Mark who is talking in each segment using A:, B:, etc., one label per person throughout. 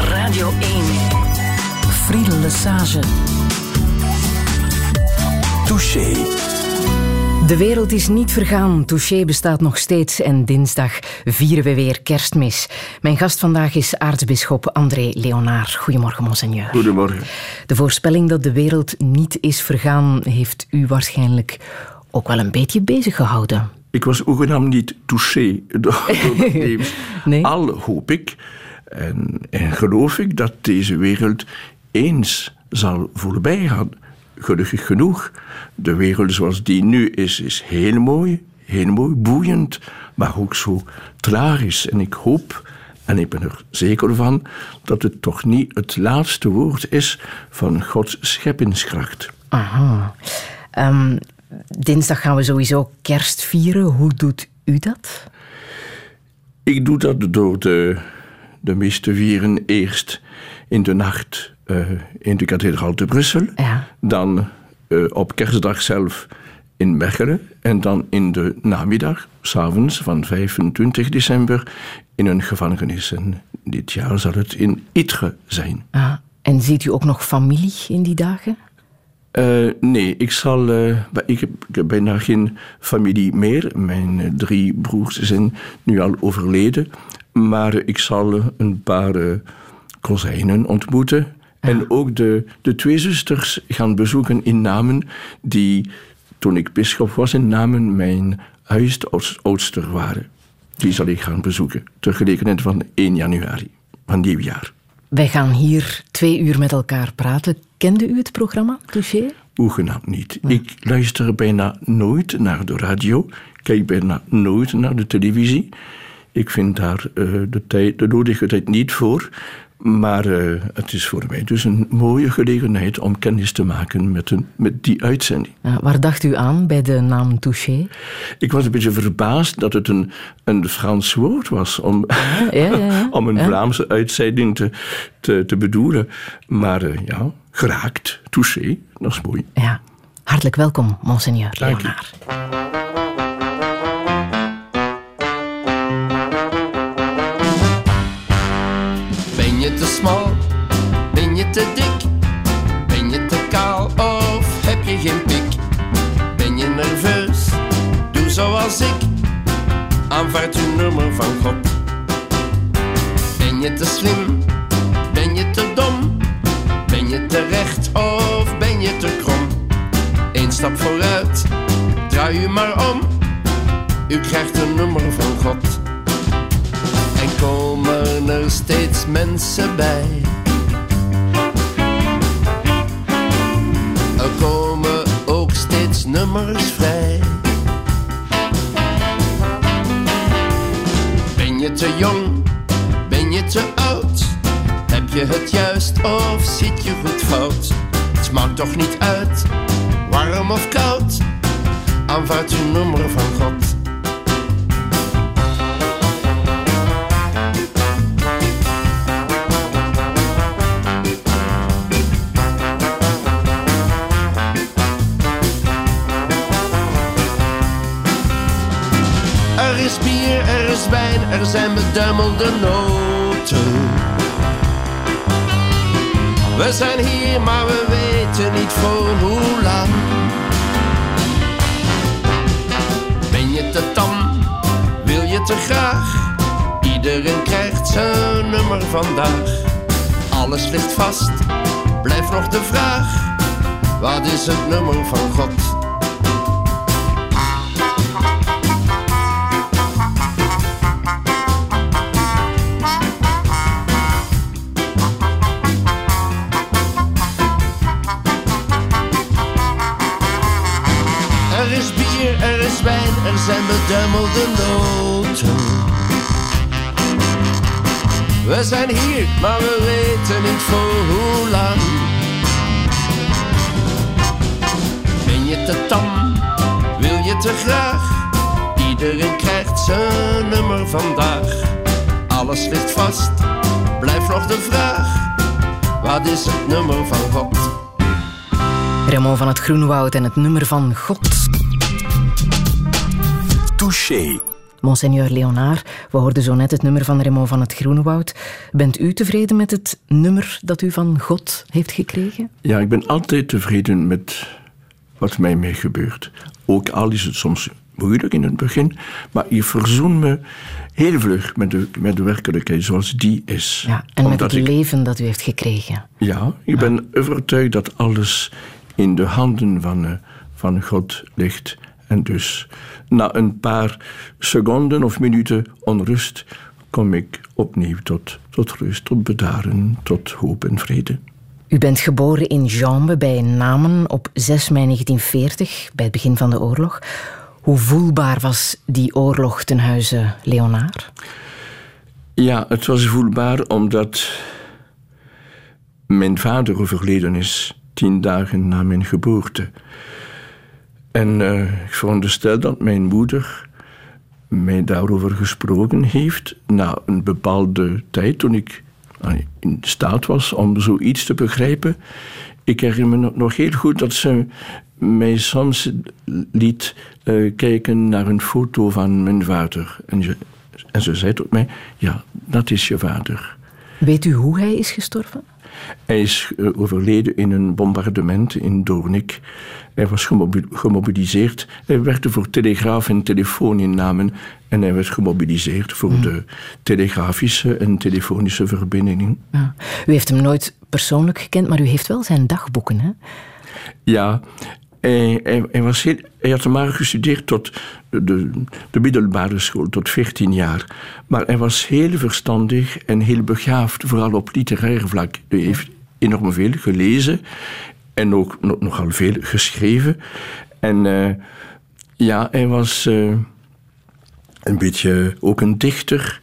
A: Radio 1. Friedel Lesage.
B: Touché.
C: De wereld is niet vergaan. Touché bestaat nog steeds en dinsdag vieren we weer kerstmis. Mijn gast vandaag is aartsbisschop André Leonard. Goedemorgen, monseigneur.
D: Goedemorgen.
C: De voorspelling dat de wereld niet is vergaan heeft u waarschijnlijk ook wel een beetje bezig gehouden.
D: Ik was hoegenaamd niet touché door, door dat nieuws.
C: Nee?
D: Al hoop ik en, en geloof ik dat deze wereld eens zal voorbij gaan. Gelukkig genoeg. De wereld zoals die nu is, is heel mooi, heel mooi, boeiend, maar ook zo tragisch. En ik hoop, en ik ben er zeker van, dat het toch niet het laatste woord is van Gods scheppingskracht.
C: Aha. Ehm, dinsdag gaan we sowieso kerst vieren. Hoe doet u dat?
D: Ik doe dat door de, de mis te vieren eerst in de nacht eh, in de kathedraal te Brussel.
C: Ja.
D: Dan eh, op kerstdag zelf in Mechelen. En dan in de namiddag, s'avonds van 25 december, in een gevangenis. En dit jaar zal het in Itre zijn.
C: Ah, en ziet u ook nog familie in die dagen?
D: Eh, nee, ik zal. eh, ik, heb, ik heb bijna geen familie meer. Mijn eh, drie broers zijn nu al overleden. Maar ik zal een paar eh, kozijnen ontmoeten. En ook de, de twee zusters gaan bezoeken in Namen, die toen ik bischop was in Namen mijn huisoudster waren. Die zal ik gaan bezoeken, ter gelegenheid van 1 januari van nieuwjaar.
C: Wij gaan hier twee uur met elkaar praten. Kende u het programma, Touché?
D: Hoegenaamd niet. Ik luister bijna nooit naar de radio, kijk bijna nooit naar de televisie. Ik vind daar eh, de, tijd, de nodige tijd niet voor. Maar eh, het is voor mij dus een mooie gelegenheid om kennis te maken met, een, met die uitzending.
C: Ja, waar dacht u aan bij de naam Touché?
D: Ik was een beetje verbaasd dat het een, een Frans woord was om,
C: ja, ja, ja.
D: om een. Vlaamse uitzending te, te, te bedoelen. Maar eh, ja, geraakt, touché, dat is mooi.
C: Ja. Hartelijk welkom, monseigneur
D: Dank u.
C: Leonard.
E: Uw nummer van God. Ben je te slim? Ben je te dom? Ben je te recht of ben je te krom? Eén stap vooruit, draai u maar om. U krijgt een nummer van God. En komen er steeds mensen bij. Er komen ook steeds nummers vrij. Je te jong? Ben je te oud? Heb je het juist of zit je goed fout? Het maakt toch niet uit, warm of koud. Aanvaard uw nummer van God. Is er zijn beduimelde noten. We zijn hier, maar we weten niet voor hoe lang. Ben je te tam? Wil je te graag? Iedereen krijgt zijn nummer vandaag. Alles ligt vast, blijft nog de vraag. Wat is het nummer van God? Zijn beduimelde noten. We zijn hier, maar we weten niet voor hoe lang. Ben je te tam? Wil je te graag? Iedereen krijgt zijn nummer vandaag. Alles ligt vast, blijft nog de vraag. Wat is het nummer van God?
C: Raymond van het Groenwoud en het nummer van God.
B: Touché.
C: Monseigneur Leonard, we hoorden zo net het nummer van Raymond van het Groenewoud. Bent u tevreden met het nummer dat u van God heeft gekregen?
D: Ja, ik ben altijd tevreden met wat mij mee gebeurt. Ook al is het soms moeilijk in het begin, maar je verzoent me heel vlug met de, met de werkelijkheid zoals die is.
C: Ja, en met het leven dat u heeft gekregen.
D: Ja, ik ben overtuigd dat alles in de handen van, uh, van God ligt. En dus na een paar seconden of minuten onrust kom ik opnieuw tot, tot rust, tot bedaren, tot hoop en vrede.
C: U bent geboren in Jambe bij Namen op 6 mei 1940, bij het begin van de oorlog. Hoe voelbaar was die oorlog ten huize Leonard?
D: Ja, het was voelbaar omdat mijn vader overleden is tien dagen na mijn geboorte. En uh, ik veronderstel dat mijn moeder mij daarover gesproken heeft na een bepaalde tijd toen ik uh, in staat was om zoiets te begrijpen. Ik herinner me nog heel goed dat ze mij soms liet uh, kijken naar een foto van mijn vader. En, je, en ze zei tot mij: Ja, dat is je vader.
C: Weet u hoe hij is gestorven?
D: Hij is uh, overleden in een bombardement in Doornik. Hij was gemobiliseerd. Hij werkte voor telegraaf- en telefooninnamen. En hij werd gemobiliseerd voor hmm. de telegrafische en telefonische verbindingen.
C: Ja. U heeft hem nooit persoonlijk gekend, maar u heeft wel zijn dagboeken, hè?
D: Ja, hij, hij, hij, was heel, hij had maar gestudeerd tot de, de, middelbare school, tot 14 jaar. Maar hij was heel verstandig en heel begaafd, vooral op literair vlak. Hij heeft enorm veel gelezen en ook nogal veel geschreven. En uh, ja, hij was uh, een beetje ook een dichter.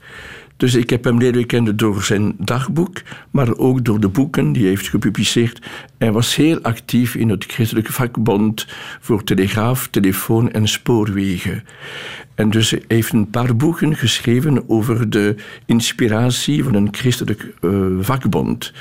D: Dus ik heb hem leren kennen door zijn dagboek, maar ook door de boeken die hij heeft gepubliceerd. Hij was heel actief in het christelijke vakbond voor telegraaf, telefoon en spoorwegen. En dus hij heeft een paar boeken geschreven over de inspiratie van een christelijk uh, vakbond.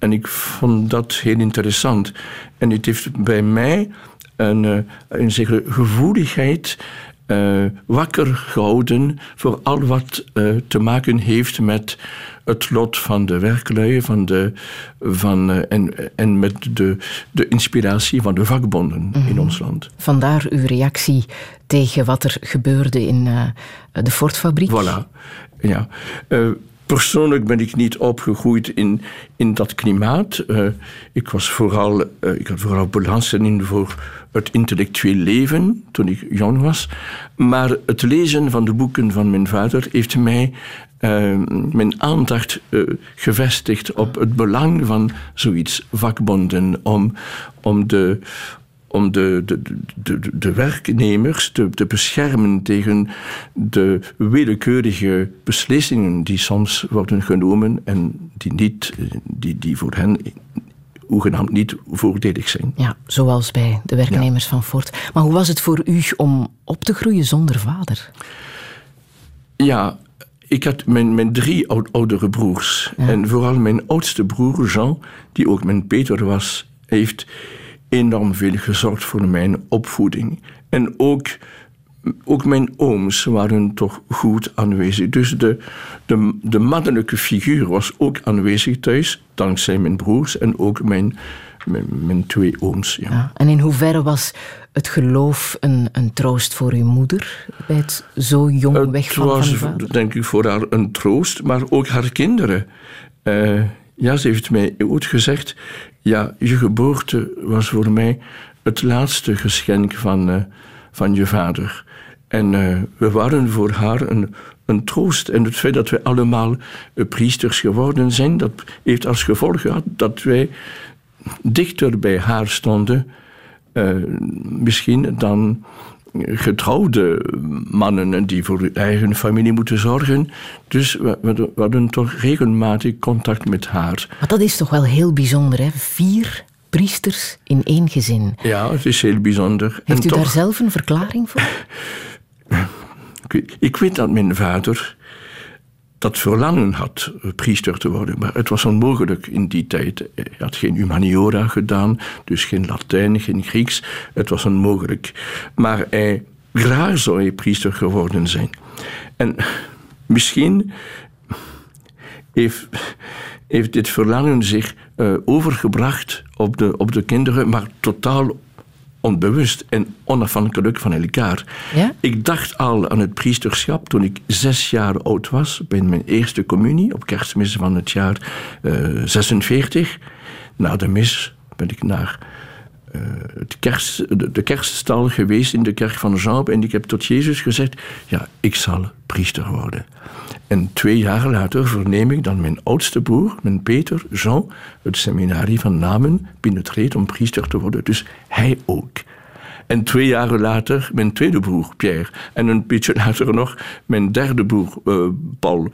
D: En ik vond dat heel interessant. En het heeft bij mij een, uh, een zekere gevoeligheid uh, wakker gehouden voor al wat uh, te maken heeft met het lot van de werklui van de, van, uh, en, en met de, de inspiratie van de vakbonden mm -hmm. in ons land.
C: Vandaar uw reactie tegen wat er gebeurde in de Ford-fabriek?
D: Voilà, ja. Persoonlijk ben ik niet opgegroeid in, in dat klimaat. Uh, ik, was vooral, uh, ik had vooral belangstelling voor het intellectueel leven toen ik jong was. Maar het lezen van de boeken van mijn vader heeft mij uh, mijn aandacht gevestigd op het belang van zoiets, vakbonden, om, om de, om de, de, de, de werknemers te, te, beschermen tegen de willekeurige beslissingen die soms worden genomen en die, niet, die, die voor hen hoegenaamd niet voordelig zijn.
C: Ja, zoals bij de werknemers ja. van Ford. Maar hoe was het voor u om op te groeien zonder vader?
D: Ja, ik had mijn, mijn drie oudere broers. Ja. En vooral mijn oudste broer, Jean, die ook mijn Peter was, heeft enorm veel gezorgd voor mijn opvoeding. En ook, ook mijn ooms waren toch goed aanwezig. Dus de, de, de mannelijke figuur was ook aanwezig thuis, dankzij mijn broers en ook mijn, mijn, mijn twee ooms. Ja. ja.
C: en in hoeverre was het geloof een, een troost voor uw moeder bij het zo jong het wegvallen
D: was,
C: van vader?
D: denk ik, voor haar een troost, maar ook haar kinderen. Uh, ja, ze heeft mij ooit gezegd: Ja, je geboorte was voor mij het laatste geschenk van, uh, van je vader. En uh, we waren voor haar een, een troost. En het feit dat we allemaal uh, priesters geworden zijn, dat heeft als gevolg gehad dat wij dichter bij haar stonden, misschien dan getrouwde mannen die voor hun eigen familie moeten zorgen. Dus we, we, hadden toch regelmatig contact met haar.
C: Maar dat is toch wel heel bijzonder, hè? Vier priesters in één gezin.
D: Ja, het is heel bijzonder.
C: Heeft en u toch... daar zelf een verklaring voor?
D: ik, ik weet dat mijn vader dat verlangen had priester te worden. Maar het was onmogelijk in die tijd. Hij had geen humaniora gedaan, dus geen Latijn, geen Grieks. Het was onmogelijk. Maar hij graag zou hij priester geworden zijn. En misschien heeft, heeft dit verlangen zich uh, overgebracht op de, op de kinderen, maar totaal onbewust en onafhankelijk van elkaar.
C: Ja?
D: Ik dacht al aan het priesterschap toen ik zes jaar oud was, bij mijn eerste communie op kerstmis van het jaar uh, 46. Na de mis ben ik naar uh, het kerst, de, de, kerststal geweest in de kerk van Jean en ik heb tot Jezus gezegd: Ja, ik zal priester worden. En twee jaar later verneem ik dat mijn oudste broer, mijn Peter, Jean, het seminarie van Namen binnentreedt om priester te worden. Dus hij ook. En twee jaar later mijn tweede broer, Pierre. En een beetje later nog mijn derde broer, uh, Paul.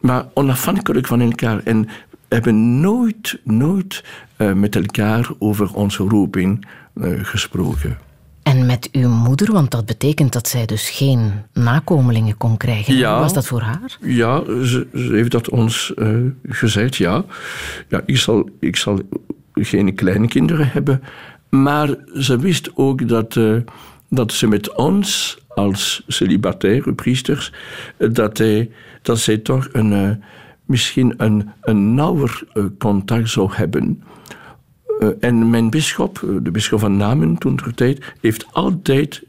D: Maar onafhankelijk van elkaar. En hebben nooit, nooit uh, met elkaar over onze roeping uh, gesproken.
C: En met uw moeder, want dat betekent dat zij dus geen nakomelingen kon krijgen.
D: Ja,
C: was dat voor haar?
D: Ja, ze, ze heeft dat ons uh, gezegd, ja. ja ik, zal, ik zal geen kleinkinderen hebben. Maar ze wist ook dat, uh, dat ze met ons als celibataire priesters, dat, hij, dat zij toch een, uh, misschien een, een nauwer contact zou hebben. Uh, en mijn bischop, de bischop van Namen toen ter tijd, heeft altijd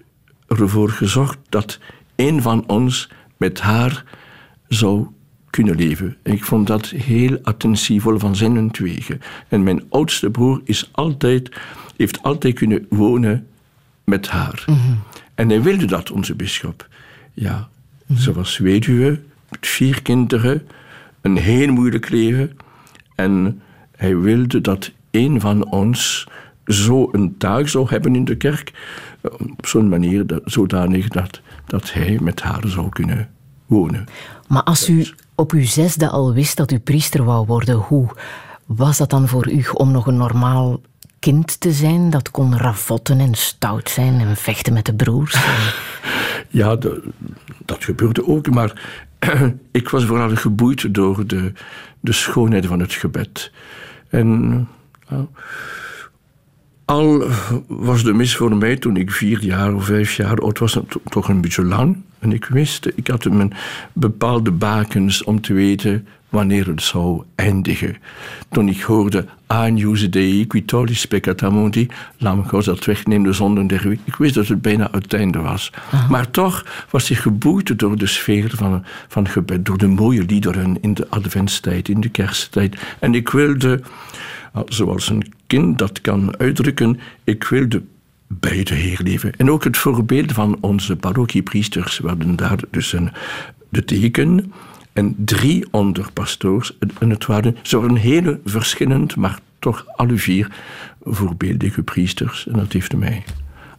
D: ervoor gezorgd dat een van ons met haar zou kunnen leven. En ik vond dat heel attentievol van zijn wegen. En mijn oudste broer is altijd, heeft altijd kunnen wonen met haar. Mm -hmm. En hij wilde dat, onze bischop. Ja, mm -hmm. ze was weduwe, met vier kinderen, een heel moeilijk leven. En hij wilde dat een van ons zo een taak zou hebben in de kerk, op zo'n manier dat, zodanig dat, dat hij met haar zou kunnen wonen.
C: Maar als u op uw zesde al wist dat u priester wou worden, hoe was dat dan voor u om nog een normaal kind te zijn dat kon ravotten en stout zijn en vechten met de broers?
D: Ja, de, dat gebeurde ook, maar ik was vooral geboeid door de, de schoonheid van het gebed. En nou, al was de mis voor mij toen ik vier jaar of vijf jaar oud was, toch een beetje lang. En ik wist, ik had mijn bepaalde bakens om te weten wanneer het zou eindigen. Toen ik hoorde, Agnus Dei, qui tollis peccata mundi, laat God dat wegneemt de zonden der. Ik wist dat het bijna het einde was. Aha. Maar toch was ik geboeid door de sfeer van, van gebed, door de mooie liederen in de adventstijd, in de kersttijd. En ik wilde zoals een kind dat kan uitdrukken, ik wil de beide heerleven. En ook het voorbeeld van onze parochiepriesters werden daar dus een, de teken en drie onderpastoors. En het waren, ze waren heel verschillend, maar toch alle vier voorbeeldige priesters. En dat heeft mij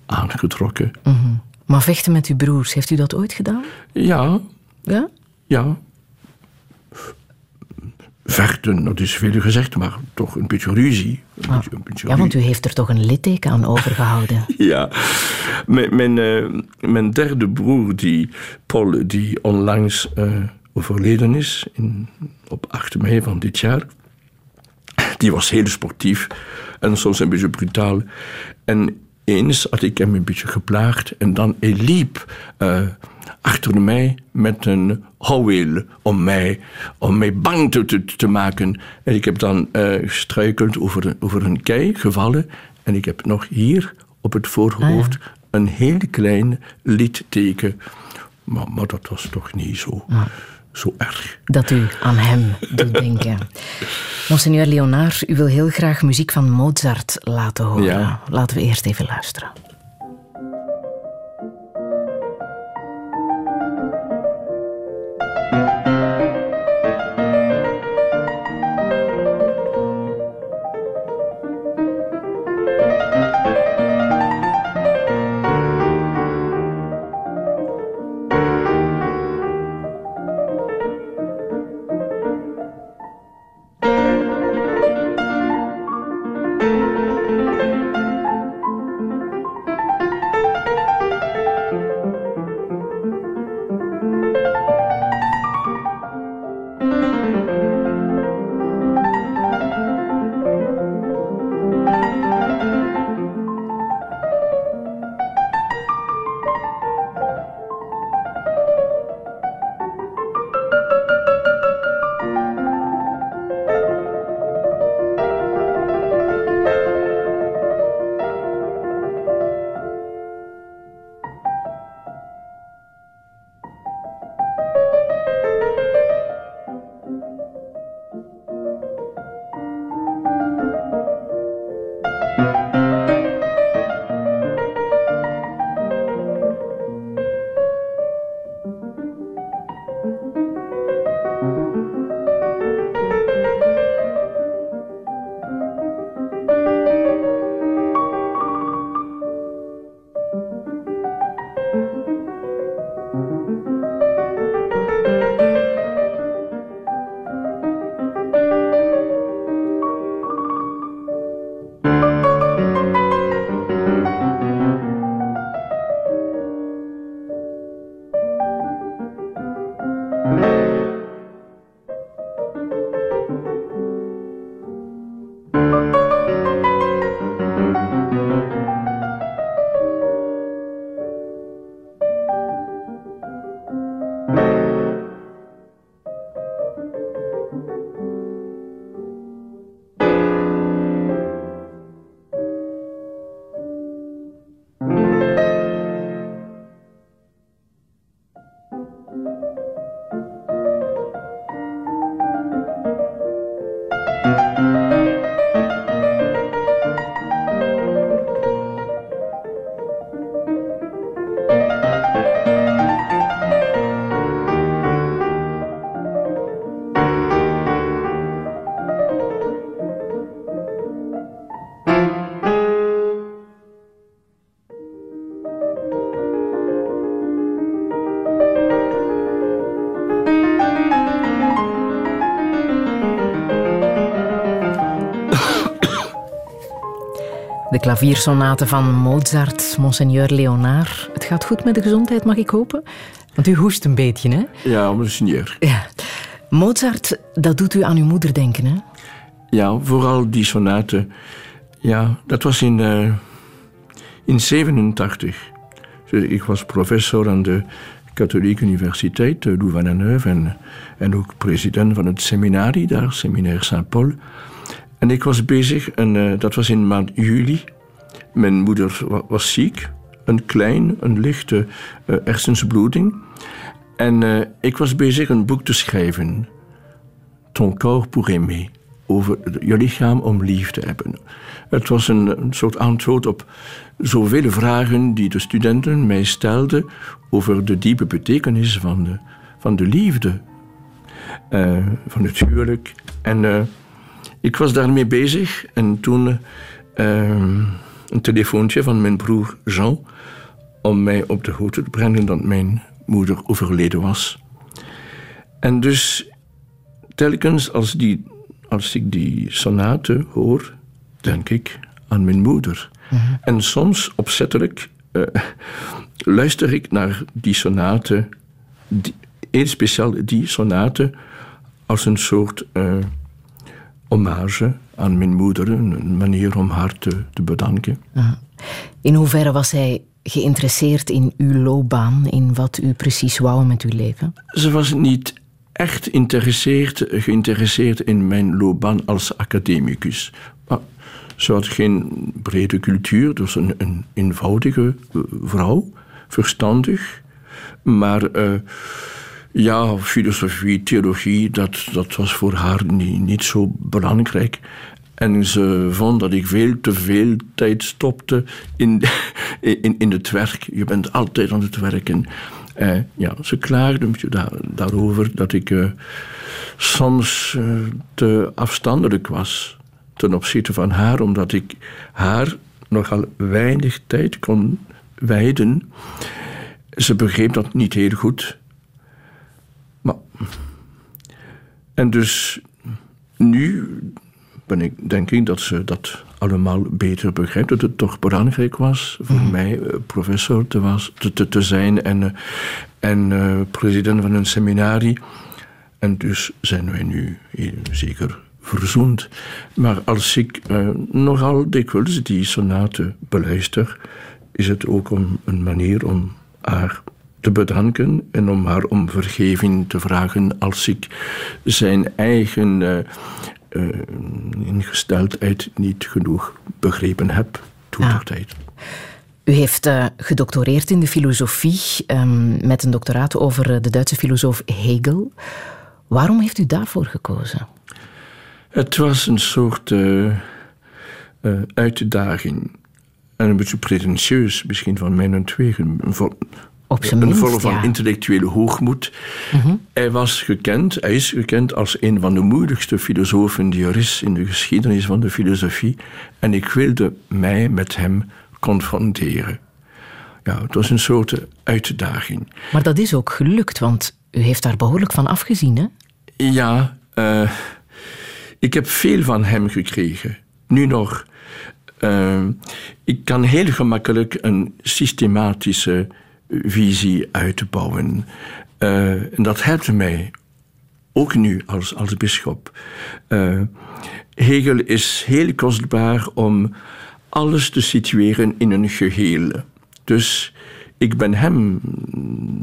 D: aangetrokken.
C: Mm -hmm. Maar vechten met uw broers, heeft u dat ooit gedaan?
D: Ja.
C: Ja?
D: Ja vechten, dat is veel gezegd, maar toch een beetje ruzie. Een
C: ah.
D: beetje, een beetje
C: ja, want u heeft er toch een litteken aan overgehouden.
D: ja, mijn, mijn, uh, mijn, derde broer, die, Paul, die onlangs uh, overleden is, in, op 8 mei van dit jaar, die was heel sportief en soms een beetje brutaal. En eens had ik hem een beetje geplaagd en dan hij liep uh, achter mij met een houweel om mij, om mij bang te, te, te maken. En ik heb dan uh, gestruikeld over, over een kei gevallen en ik heb nog hier op het voorhoofd ah, ja. een heel klein litteken. Maar, maar dat was toch niet zo. Ah zo erg.
C: Dat u aan hem doet denken. Monseigneur Leonard, u wil heel graag muziek van Mozart laten horen.
D: Ja.
C: Laten we eerst even luisteren. Música klaviersonate van Mozart, Monseigneur Leonard. Het gaat goed met de gezondheid, mag ik hopen? Want u hoest een beetje, hè?
D: Ja, monseigneur.
C: Ja. Mozart, dat doet u aan uw moeder denken, hè?
D: Ja, vooral die sonate. Ja, dat was in, uh, in 87. Ik was professor aan de Katholieke Universiteit, eh, Louvain-la-Neuve, en, en ook president van het seminarie daar, Seminaire Saint-Paul. En ik was bezig, en uh, dat was in maand juli. Mijn moeder was ziek, een klein, een lichte uh, hersensbloeding. En uh, ik was bezig een boek te schrijven, Ton corps pour aimer, over je lichaam om lief te hebben. Het was een, soort antwoord op zoveel vragen die de studenten mij stelden over de diepe betekenis van de, van de liefde, van het huwelijk. En ik was daarmee bezig en toen uh, een telefoontje van mijn broer Jean om mij op de hoogte te brengen dat mijn moeder overleden was. En dus telkens als, die, als ik die sonate hoor, denk ik aan mijn moeder. Mm-hmm. En soms opzettelijk uh, luister ik naar die sonate, die, heel speciaal die sonate, als een soort uh, hommage aan mijn moeder, een manier om haar te, te bedanken.
C: Uh-huh. In hoeverre was hij geïnteresseerd in uw loopbaan, in wat u precies wou met uw leven?
D: Ze was niet echt geïnteresseerd, geïnteresseerd in mijn loopbaan als academicus. Maar ze had geen brede cultuur, dus een, een eenvoudige vrouw, verstandig. Maar uh, ja, filosofie, theologie, dat, dat was voor haar niet, niet zo belangrijk. En ze vond dat ik veel te veel tijd stopte in, in, in het werk. Je bent altijd aan het werken. Uh, ja, ze klaagde daar, daarover dat ik uh, soms uh, te afstandelijk was ten opzichte van haar, omdat ik haar nogal weinig tijd kon wijden. Ze begreep dat niet heel goed. Maar. En dus nu ben ik, denk ik dat ze dat allemaal beter begrijpt. Dat het toch belangrijk was voor mm. mij uh, professor te, was, te, te, te zijn en, uh, en uh, president van een seminarie. En dus zijn wij nu zeker verzoend. Maar als ik nogal dikwijls die sonate beluister, is het ook een, een manier om haar te bedanken en om haar om vergeving te vragen als ik zijn eigen uh, uh, ingesteldheid niet genoeg begrepen heb toen ja. tijd.
C: U heeft uh, gedoctoreerd in de filosofie um, met een doctoraat over de Duitse filosoof Hegel. Waarom heeft u daarvoor gekozen?
D: Het was een soort uitdaging. En een beetje pretentieus misschien van mijn tweeën.
C: Op zijn
D: een
C: vorm
D: van
C: ja.
D: intellectuele hoogmoed. Mm -hmm. Hij was gekend, hij is gekend als een van de moedigste filosofen die er is in de geschiedenis van de filosofie. En ik wilde mij met hem confronteren. Ja, het was een soort uitdaging.
C: Maar dat is ook gelukt, want u heeft daar behoorlijk van afgezien, hè?
D: Ja, uh, ik heb veel van hem gekregen. Nu nog. Uh, ik kan heel gemakkelijk een systematische visie uitbouwen. Uh, en dat helpt mij ook nu als, als bischop. Uh, Hegel is heel kostbaar om alles te situeren in een geheel. Dus ik ben hem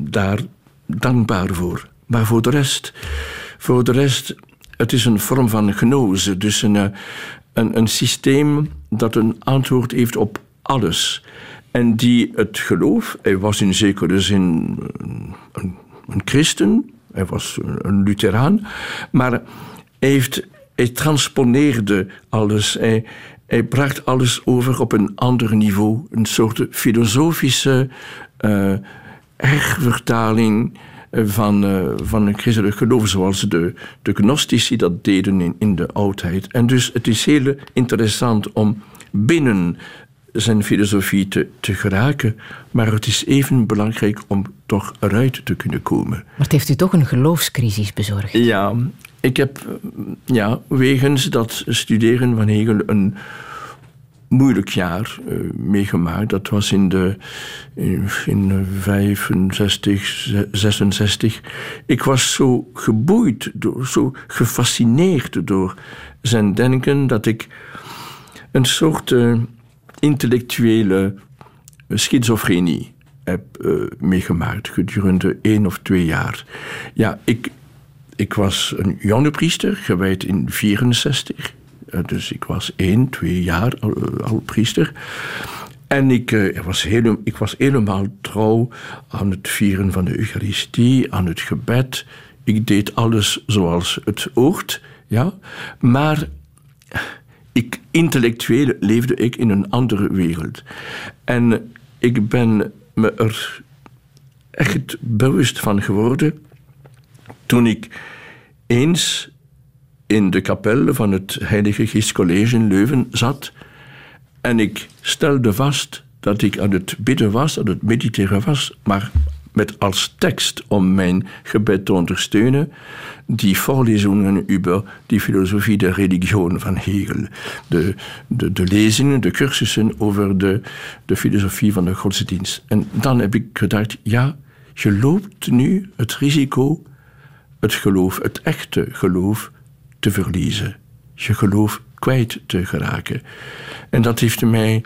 D: daar dankbaar voor. Maar voor de rest, voor de rest het is een vorm van gnose. Dus een, een, een systeem dat een antwoord heeft op alles. En die het geloof, hij was in zekere zin een, een christen, hij was een Lutheraan, maar hij, heeft, hij transponeerde alles. Hij, hij bracht alles over op een ander niveau, een soort filosofische uh, hervertaling van, uh, van een christelijk geloof, zoals de, de gnostici dat deden in, in de oudheid. En dus het is heel interessant om binnen zijn filosofie te, te geraken, maar het is even belangrijk om toch eruit te kunnen komen. Maar
C: het heeft u toch een geloofscrisis bezorgd?
D: Ja, ik heb ja, wegens dat studeren van Hegel een moeilijk jaar uh, meegemaakt. Dat was in de in, in 65, 66. Ik was zo geboeid, door, zo gefascineerd door zijn denken dat ik een soort uh, intellectuele schizofrenie heb uh, meegemaakt gedurende één of twee jaar. Ja, ik, ik was een jonge priester, gewijd in 64. Uh, dus ik was één, twee jaar al, priester. En ik, was heel, ik was helemaal trouw aan het vieren van de Eucharistie, aan het gebed. Ik deed alles zoals het hoort, ja. Maar ik, intellectueel leefde ik in een andere wereld. En ik ben me er echt bewust van geworden toen ik eens in de kapel van het Heilige Geest College in Leuven zat en ik stelde vast dat ik aan het bidden was, aan het mediteren was, maar met als tekst om mijn gebed te ondersteunen die voorlezingen over die filosofie der religion van Hegel. De, de, de lezingen, de cursussen over de, de filosofie van de godsdienst. En dan heb ik gedacht, ja, je loopt nu het risico het geloof, het echte geloof, te verliezen. Je geloof kwijt te geraken. En dat heeft mij.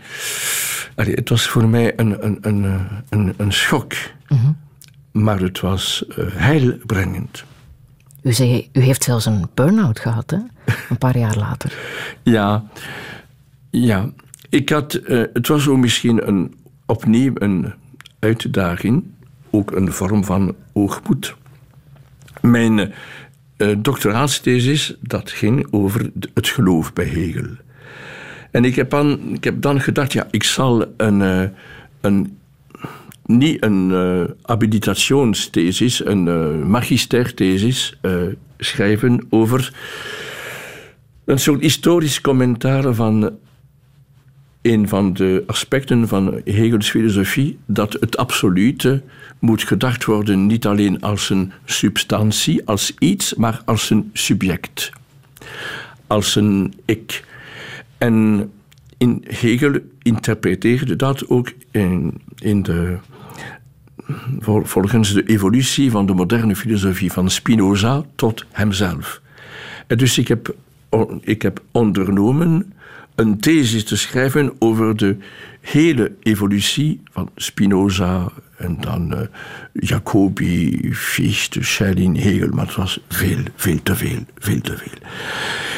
D: het was voor mij een, een, een, een, een schok. Mm Maar het was uh, heilbrengend.
C: U zei, u heeft zelfs een burn-out gehad, hè? Een paar jaar later.
D: ja, ja. Ik had, uh, het was ook misschien een, opnieuw een uitdaging, ook een vorm van oogmoed. Mijn uh, doctoraatsthesis dat ging over het geloof bij Hegel. En ik heb dan, ik heb dan gedacht, ja, ik zal een, uh, een niet een uh, een uh, magisterthesis uh, schrijven over een soort historisch commentaar van een van de aspecten van Hegels filosofie, dat het absolute moet gedacht worden niet alleen als een substantie, als iets, maar als een subject, als een ik. En in Hegel interpreteerde dat ook in, in de volgens de evolutie van de moderne filosofie van Spinoza tot hemzelf. En dus ik heb, ik heb ondernomen een thesis te schrijven over de hele evolutie van Spinoza en dan uh, Jacobi, Fichte, Schelling, Hegel, maar het was veel, veel te veel, veel te veel.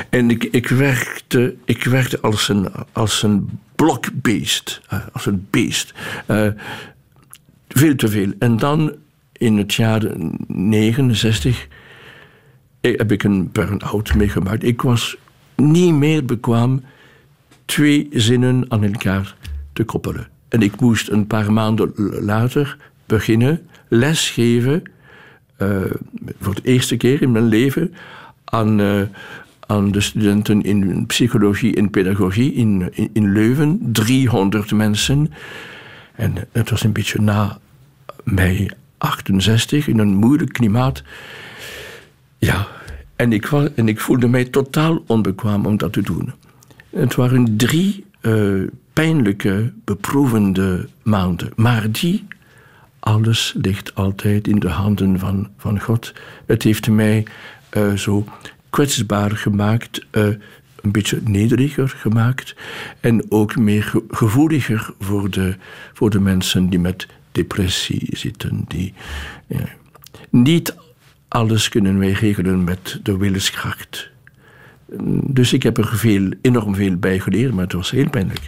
D: En ik, ik, werkte, ik werkte als een, als een blokbeest, uh, als een beest. Uh, veel te veel. En dan in het jaar 69 heb ik een burn-out meegemaakt. Ik was niet meer bekwaam twee zinnen aan elkaar te koppelen. En ik moest een paar maanden later beginnen lesgeven, uh, voor de eerste keer in mijn leven, aan, uh, aan de studenten in psychologie en pedagogie in, in, in Leuven. 300 mensen. En het was een beetje na mei 68 in een moeilijk klimaat. Ja, en ik, was, en ik voelde mij totaal onbekwaam om dat te doen. Het waren drie uh, pijnlijke, beproevende maanden. Maar die, alles ligt altijd in de handen van, van God. Het heeft mij uh, zo kwetsbaar gemaakt, uh, een beetje nederiger gemaakt en ook meer gevoeliger voor de, voor de mensen die met depressie zitten. Die. Niet alles kunnen wij regelen met de willenskracht. Dus ik heb er veel, enorm veel bij geleerd, maar het was heel pijnlijk.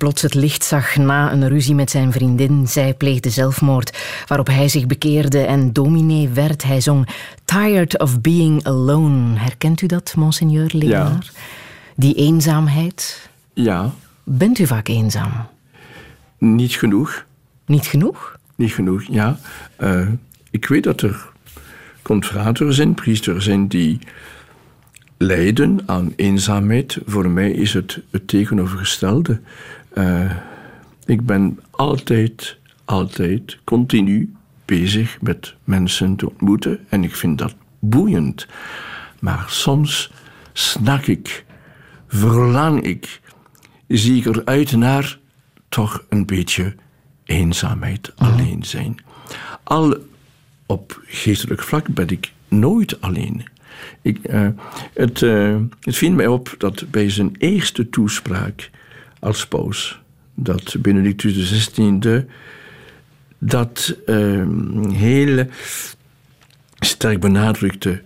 C: Plots het licht zag na een ruzie met zijn vriendin. Zij pleegde zelfmoord, waarop hij zich bekeerde en dominee werd. Hij zong Tired of Being Alone. Herkent u dat, monseigneur Leonard? Die eenzaamheid.
D: Ja,
C: Bent u vaak eenzaam?
D: niet genoeg.
C: Niet genoeg?
D: Niet genoeg, ja. Eh, ik weet dat er confraters zijn, priesters zijn die lijden aan eenzaamheid. Voor mij is het het tegenovergestelde. Eh, ik ben altijd, altijd, continu bezig met mensen te ontmoeten en ik vind dat boeiend. Maar soms snak ik, verlang ik, zie ik eruit naar toch een beetje eenzaamheid, alleen zijn. Al op geestelijk vlak ben ik nooit alleen. Ik, eh, het, eh, het viel mij op dat bij zijn eerste toespraak als paus, dat Benedictus XVI, dat eh, heel sterk benadrukte: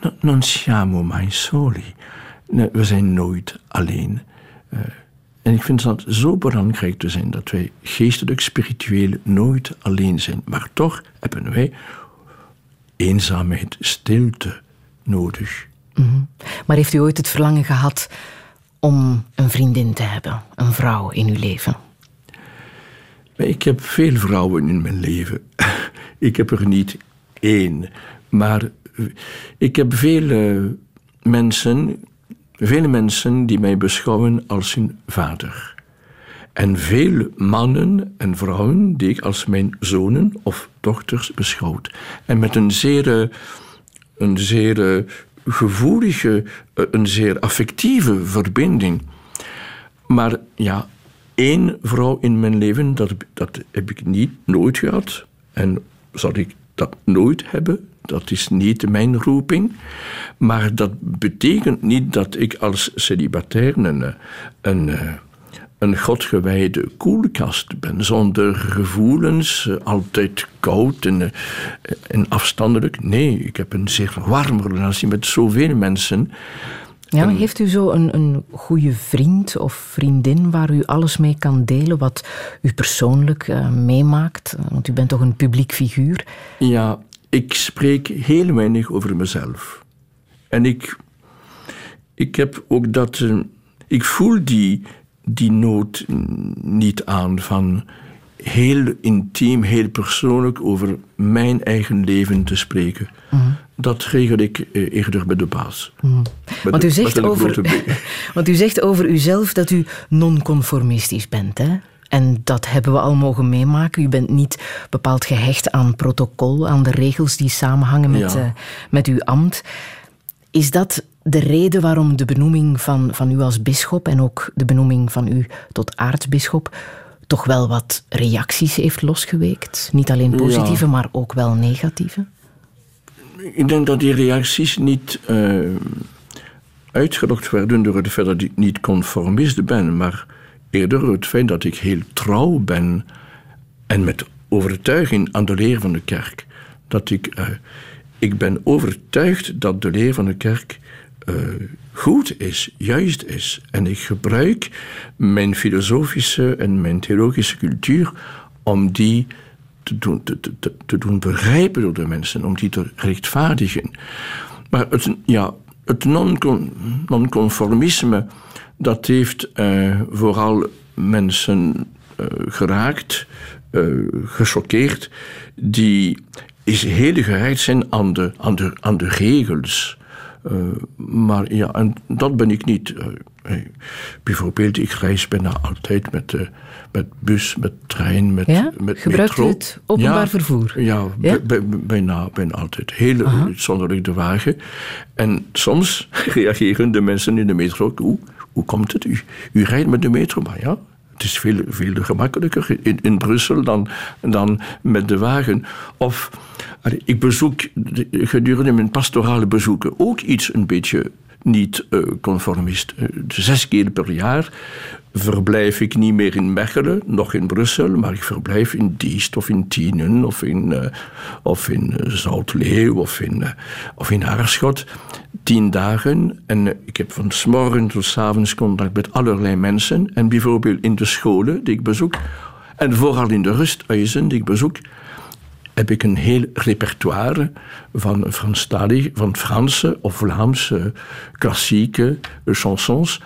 D: "No- Non siamo mai soli. We zijn nooit alleen. Eh, en ik vind dat zo belangrijk te zijn dat wij geestelijk, spiritueel nooit alleen zijn. Maar toch hebben wij eenzaamheid, stilte nodig.
C: Maar heeft u ooit het verlangen gehad om een vriendin te hebben? Een vrouw in uw leven?
D: Ik heb veel vrouwen in mijn leven. Ik heb er niet één. Maar ik heb vele mensen, vele mensen die mij beschouwen als hun vader. En veel mannen en vrouwen die ik als mijn zonen of dochters beschouwt. En met een zeer, een zeer gevoelige, eh, een zeer affectieve verbinding. Maar ja, één vrouw in mijn leven, dat, dat heb ik niet nooit gehad. En zal ik dat nooit hebben. Dat is niet mijn roeping. Maar dat betekent niet dat ik als celibatair een, eh, een, eh, een godgewijde koelkast ben. Zonder gevoelens, eh, altijd koud en, eh, en afstandelijk. Nee, ik heb een zeer warme relatie met zoveel mensen.
C: Ja, maar heeft u zo een, een goede vriend of vriendin waar u alles mee kan delen wat u persoonlijk eh, meemaakt? Want u bent toch een publiek figuur.
D: Ja, ik spreek heel weinig over mezelf. En ik, ik heb ook dat. ik voel die, die nood niet aan van heel intiem, heel persoonlijk over mijn eigen leven te spreken. Dat regel ik eh, eerder bij de baas. Met
C: Want u, zegt over, want u zegt over uzelf dat u non-conformistisch bent. Hè? En dat hebben we al mogen meemaken. U bent niet bepaald gehecht aan protocol, aan de regels die samenhangen met,
D: Ja.
C: eh, met uw ambt. Is dat de reden waarom de benoeming van, van u als bisschop en ook de benoeming van u tot aartsbisschop toch wel wat reacties heeft losgeweekt? Niet alleen positieve,
D: Ja.
C: maar ook wel negatieve?
D: Ik denk dat die reacties niet eh, uitgelokt werden door het feit dat ik niet conformist ben, maar eerder het feit dat ik heel trouw ben en met overtuiging aan de leer van de kerk. Dat ik, eh, ik ben overtuigd dat de leer van de kerk eh, goed is, juist is. En ik gebruik mijn filosofische en mijn theologische cultuur om die te doen, te, te- te, doen begrijpen door de mensen, om die te rechtvaardigen. Maar het, ja, het non- nonconformisme, dat heeft eh, vooral mensen eh, geraakt, eh, gechoqueerd, die is heel gehecht zijn aan de, aan de, aan de regels. Eh, maar ja, en dat ben ik niet. Eh, bijvoorbeeld, ik reis bijna altijd met, eh, met bus, met trein, met,
C: Ja?
D: met
C: Gebruikt u
D: metro.
C: het openbaar
D: Ja,
C: vervoer?
D: Ja,
C: Ja?
D: bij- bij- bijna, bijna altijd. Heel uitzonderlijk de wagen. En soms reageren de mensen in de metro ook, hoe, hoe komt het? U, u rijdt met de metro, maar ja... Het is veel, veel gemakkelijker in, in Brussel dan, dan met de wagen. Of ik bezoek de- gedurende mijn pastorale bezoeken ook iets een beetje niet eh, conformist. Eh, zes keer per jaar verblijf ik niet meer in Mechelen, nog in Brussel, maar ik verblijf in Diest of in Tienen of in, eh, of in Zoutleeuw of in, of in Aarschot. Tien dagen en ik heb van 's morgens tot 's avonds contact met allerlei mensen. En bijvoorbeeld in de scholen die ik bezoek en vooral in de rusthuizen die ik bezoek, heb ik een heel repertoire van Franstalig, van Franse of Vlaamse klassieke chansons.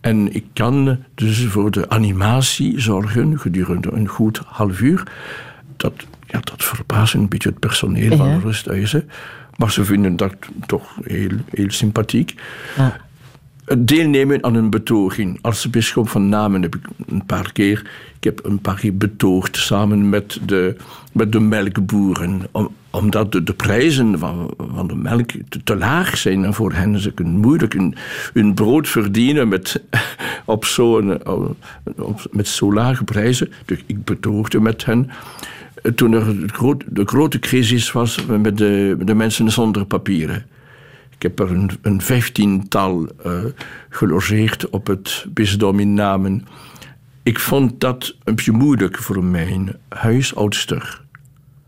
D: En ik kan dus voor de animatie zorgen gedurende een goed half uur. Dat, ja, dat verbaast een beetje het personeel van
C: Ja.
D: de rusthuizen. Maar ze vinden dat toch heel, heel sympathiek.
C: Ja.
D: Deelnemen aan een betoging. Als bisschop van Namen heb ik een paar keer, ik heb een paar keer betoogd samen met de, met de melkboeren. Om, omdat de, de prijzen van, van de melk te, laag zijn. En voor hen ze kunnen moeilijk hun, hun brood verdienen met, op zo'n, met zo lage prijzen. Dus ik betoogde met hen. Toen er de, groot, de grote crisis was met de, de mensen zonder papieren. Ik heb er een, vijftiental eh, gelogeerd op het bisdom in Namen. Ik vond dat een beetje moeilijk voor mijn huisoudster.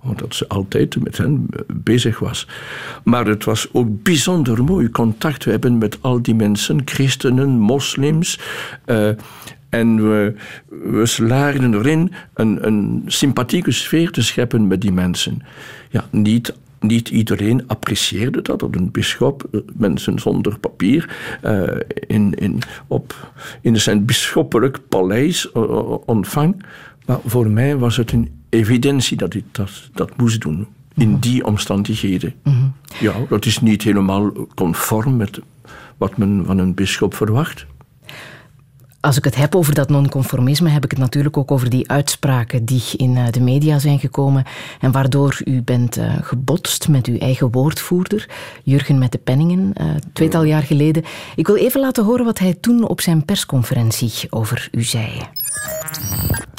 D: Omdat ze altijd met hen bezig was. Maar het was ook bijzonder mooi contact te hebben met al die mensen, christenen, moslims. eh, en we, we erin een, een sympathieke sfeer te scheppen met die mensen. Ja, niet niet iedereen apprecieerde dat, dat een bischop eh, mensen zonder papier eh, in, in, op, in zijn bisschoppelijk paleis eh, ontvang. Maar voor mij was het een evidentie dat ik dat, dat moest doen. In die omstandigheden. Ja, dat is niet helemaal conform met wat men van een bischop verwacht.
C: Als ik het heb over dat nonconformisme, heb ik het natuurlijk ook over die uitspraken die in eh, de media zijn gekomen en waardoor u bent eh, gebotst met uw eigen woordvoerder, Jurgen met de Penningen, eh tweetal jaar geleden. Ik wil even laten horen wat hij toen op zijn persconferentie over u zei.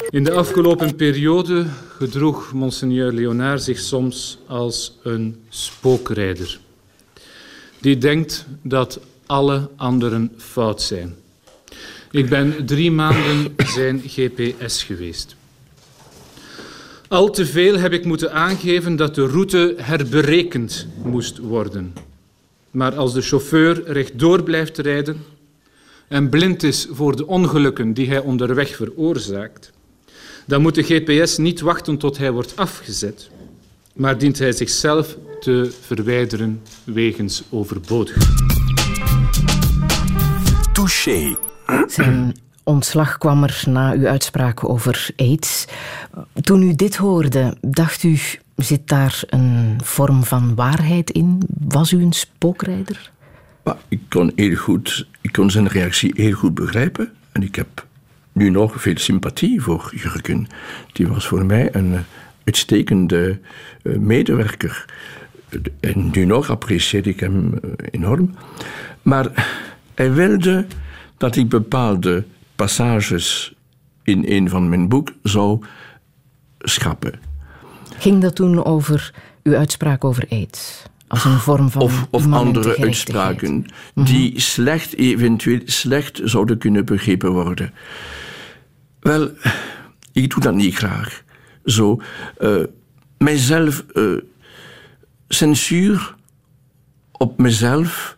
F: In de afgelopen periode gedroeg monseigneur Leonard zich soms als een spookrijder. Die denkt dat alle anderen fout zijn. Ik ben drie maanden zijn GPS geweest. Al te veel heb ik moeten aangeven dat de route herberekend moest worden. Maar als de chauffeur rechtdoor blijft rijden en blind is voor de ongelukken die hij onderweg veroorzaakt, dan moet de GPS niet wachten tot hij wordt afgezet, maar dient hij zichzelf te verwijderen wegens overbodig.
G: Touché.
C: Zijn ontslag kwam er na uw uitspraak over aids. Toen u dit hoorde, dacht u, zit daar een vorm van waarheid in? Was u een spookrijder?
D: Maar ik kon, heel goed, ik kon zijn reactie heel goed begrijpen. En ik heb nu nog veel sympathie voor Jurgen. Die was voor mij een eh, uitstekende eh, medewerker. En nu nog apprecieer ik hem eh, enorm. Maar hij wilde dat ik bepaalde passages in een van mijn boek zou schrappen.
C: Ging dat toen over uw uitspraak over aids? Als een vorm van
D: of, of andere uitspraken die slecht, eventueel slecht zouden kunnen begrepen worden. Wel, ik doe dat niet graag. Zo, eh, mijzelf, eh, censuur op mezelf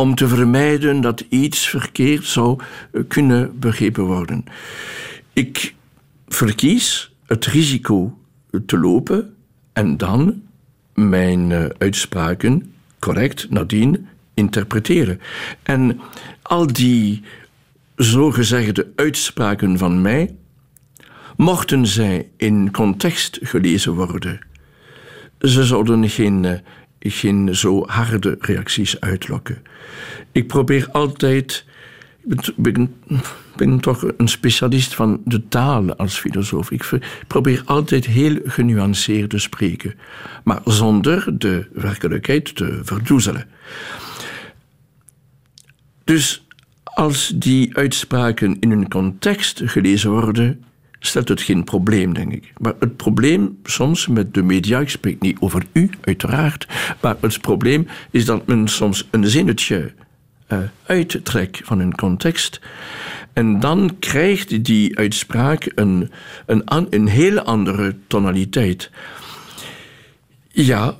D: om te vermijden dat iets verkeerd zou eh, kunnen begrepen worden. Ik verkies het risico te lopen en dan mijn eh, uitspraken correct nadien interpreteren. En al die zogezegde uitspraken van mij, mochten zij in context gelezen worden, ze zouden geen, eh, geen zo harde reacties uitlokken. Ik probeer altijd. Ik ben, toch een specialist van de taal als filosoof. Ik probeer altijd heel genuanceerd te spreken, maar zonder de werkelijkheid te verdoezelen. Dus als die uitspraken in een context gelezen worden, stelt het geen probleem, denk ik. Maar het probleem soms met de media, ik spreek niet over u, uiteraard, maar het probleem is dat men soms een zinnetje uh, uittrekt van een context. En dan krijgt die uitspraak een, een, een hele andere tonaliteit. Ja,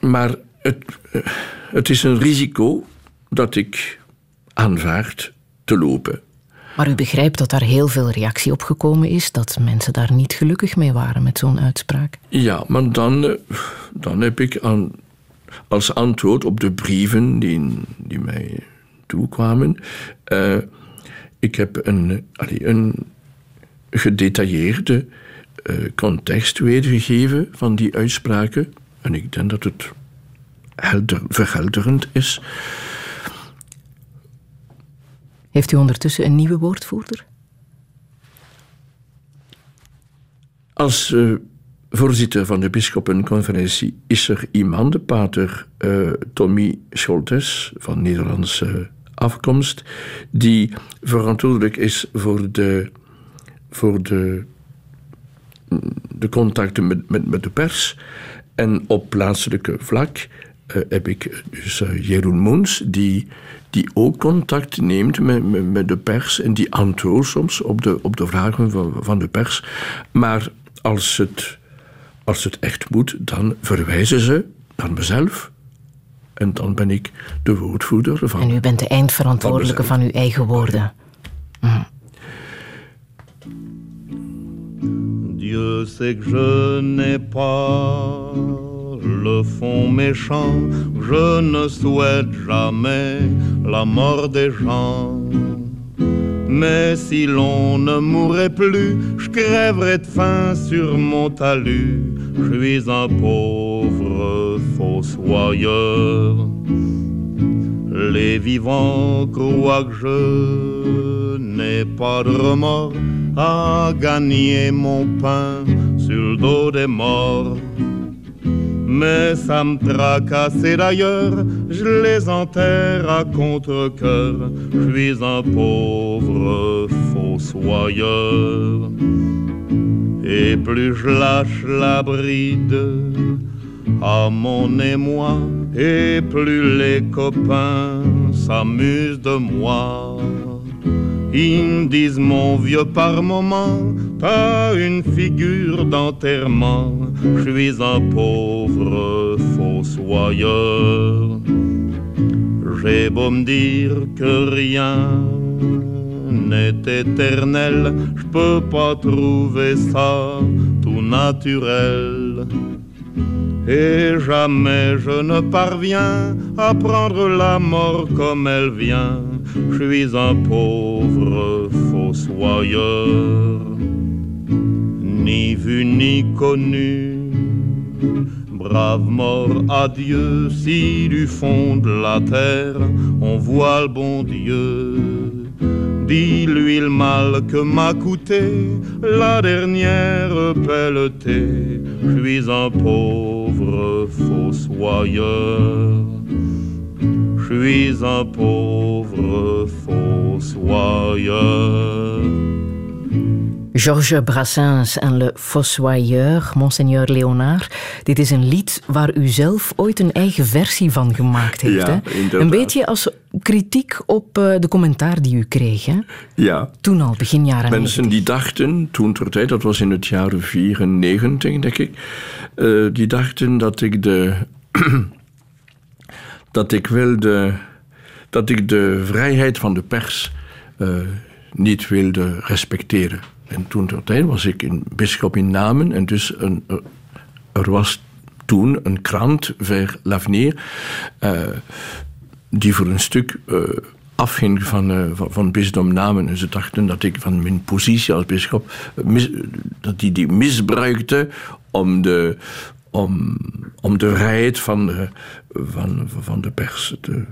D: maar het, eh, het is een risico dat ik aanvaard te lopen.
C: Maar u begrijpt dat daar heel veel reactie op gekomen is, dat mensen daar niet gelukkig mee waren met zo'n uitspraak?
D: Ja, maar dan, eh, dan heb ik aan, als antwoord op de brieven die, die mij toekwamen, uh, ik heb een, allee, een gedetailleerde uh, context weergegeven van die uitspraken. En ik denk dat het helder, verhelderend is.
C: Heeft u ondertussen een nieuwe woordvoerder?
D: Als uh, voorzitter van de bisschoppenconferentie is er iemand, de pater uh, Tommy Scholtes van Nederlandse afkomst, die verantwoordelijk is voor de, voor de, de contacten met, met, de pers. En op plaatselijke vlak uh, heb ik dus Jeroen Moens, die die ook contact neemt met, met, de pers en die antwoordt soms op de, op de vragen van, van de pers. Maar als het, als het echt moet, dan verwijzen ze naar mezelf. En dan ben ik de woordvoerder van.
C: En u bent de eindverantwoordelijke van, van uw eigen woorden. Mm.
G: Dieu sait que je n'ai pas le fond méchant, je ne souhaite jamais la mort des gens. Mais si l'on ne mourrait plus, je crèverais de faim sur mon talus. Je suis un pauvre fossoyeur. Les vivants croient que je n'ai pas de remords à gagner mon pain sur le dos des morts mais ça me tracasse d'ailleurs, je les enterre à contre-coeur, je suis un pauvre fossoyeur. Et plus je lâche la bride à mon émoi, et plus les copains s'amusent de moi. Ils me disent mon vieux par moment, pas une figure d'enterrement, je suis un pauvre fossoyeur. J'ai beau me dire que rien n'est éternel, je peux pas trouver ça tout naturel. Et jamais je ne parviens à prendre la mort comme elle vient je suis un pauvre fossoyeur, ni vu ni connu. Brave mort, adieu, si du fond de la terre on voit le bon Dieu. Dis-lui le mal que m'a coûté la dernière pelletée. Je suis un pauvre fossoyeur suis un pauvre fossoyeur.
C: Georges Brassens en Le Fossoyeur, Monseigneur Léonard. Dit is een lied waar u zelf ooit een eigen versie van gemaakt heeft.
D: Ja,
C: hè? Een beetje als kritiek op uh, de commentaar die u kreeg. Hè?
D: Ja.
C: Toen al, begin jaren
D: Mensen 90. die dachten, toen ter tijd, dat was in het jaar 94, denk ik, uh, die dachten dat ik de dat ik wilde dat ik de vrijheid van de pers uh, niet wilde respecteren. En toen ter tijd was ik een bischop in Namen en dus een, uh, er was toen een krant, Ver l'Avenir. Uh, die voor een stuk eh, afging van, eh, van, van bisdom Namen. En ze dachten dat ik van mijn positie als bischop, eh, dat die die misbruikte om de, om, om de vrijheid van de, van, van de pers te,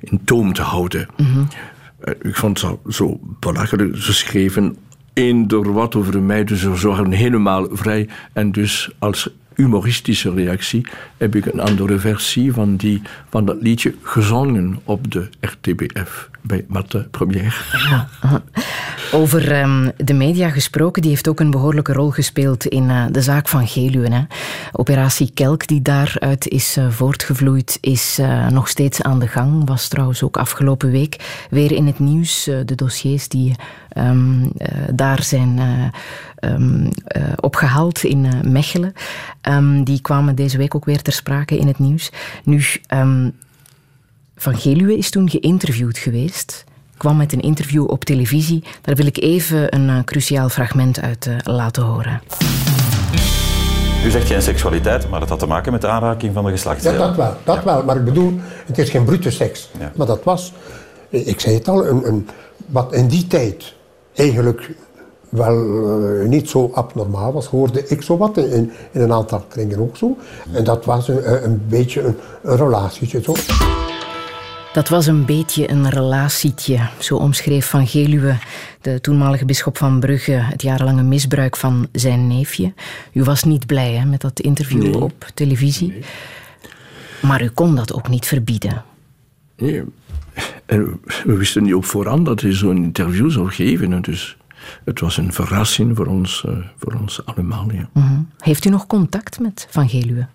D: in toom te houden. Eh, Ik vond het zo, zo belachelijk. Ze schreven eender wat over mij, dus ze waren helemaal vrij. En dus als humoristische reactie heb ik een andere versie van, die, van dat liedje gezongen op de RTBF bij Matte Première.
C: Over ehm, de media gesproken, die heeft ook een behoorlijke rol gespeeld in eh, de zaak van Geluwe. Hè. Operatie Kelk, die daaruit is eh, voortgevloeid, is eh, nog steeds aan de gang. Was trouwens ook afgelopen week weer in het nieuws. de dossiers die ehm, eh, daar zijn eh, ehm, eh, opgehaald in eh, Mechelen, ehm, die kwamen deze week ook weer ter sprake in het nieuws. Nu, ehm, van Geluwe is toen geïnterviewd geweest. Kwam met een interview op televisie. Daar wil ik even een eh, cruciaal fragment uit eh, laten horen.
H: U zegt geen seksualiteit, maar dat had te maken met de aanraking van de
I: Ja,
H: geslachtsdelen.
I: dat wel, dat wel. Maar ik bedoel, het is geen brute seks.
H: Ja.
I: Maar dat was, ik zei het al, een, een, wat in die tijd eigenlijk wel eh, niet zo abnormaal was, hoorde ik zo wat, in, in een aantal kringen ook zo. En dat was een, een beetje een, een relatietje zo.
C: Dat was een beetje een relatietje, zo omschreef Van Geluwe, de toenmalige bisschop van Brugge, het jarenlange misbruik van zijn neefje. U was niet blij hè, met dat interview
D: Nee.
C: op televisie. Maar u kon dat ook niet verbieden.
D: Nee. En we wisten niet op voorhand dat hij zo'n interview zou geven. en Dus het was een verrassing voor ons, eh, voor ons allemaal. Ja.
C: Mhm. Heeft u nog contact met Van Geluwe?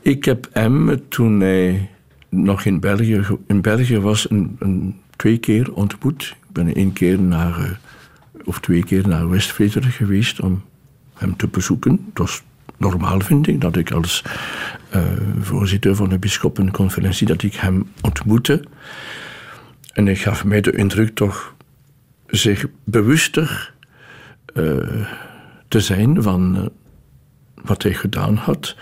D: Ik heb hem toen hij nog in België, in België was, een, een, twee keer ontmoet. Ik ben één keer naar, eh, of twee keer naar West-Vlaanderen geweest om hem te bezoeken. Het was normaal, vind ik, dat ik als eh, voorzitter van de bisschoppenconferentie, dat ik hem ontmoette. En hij gaf mij de indruk toch zich bewuster eh, te zijn van eh, wat hij gedaan had.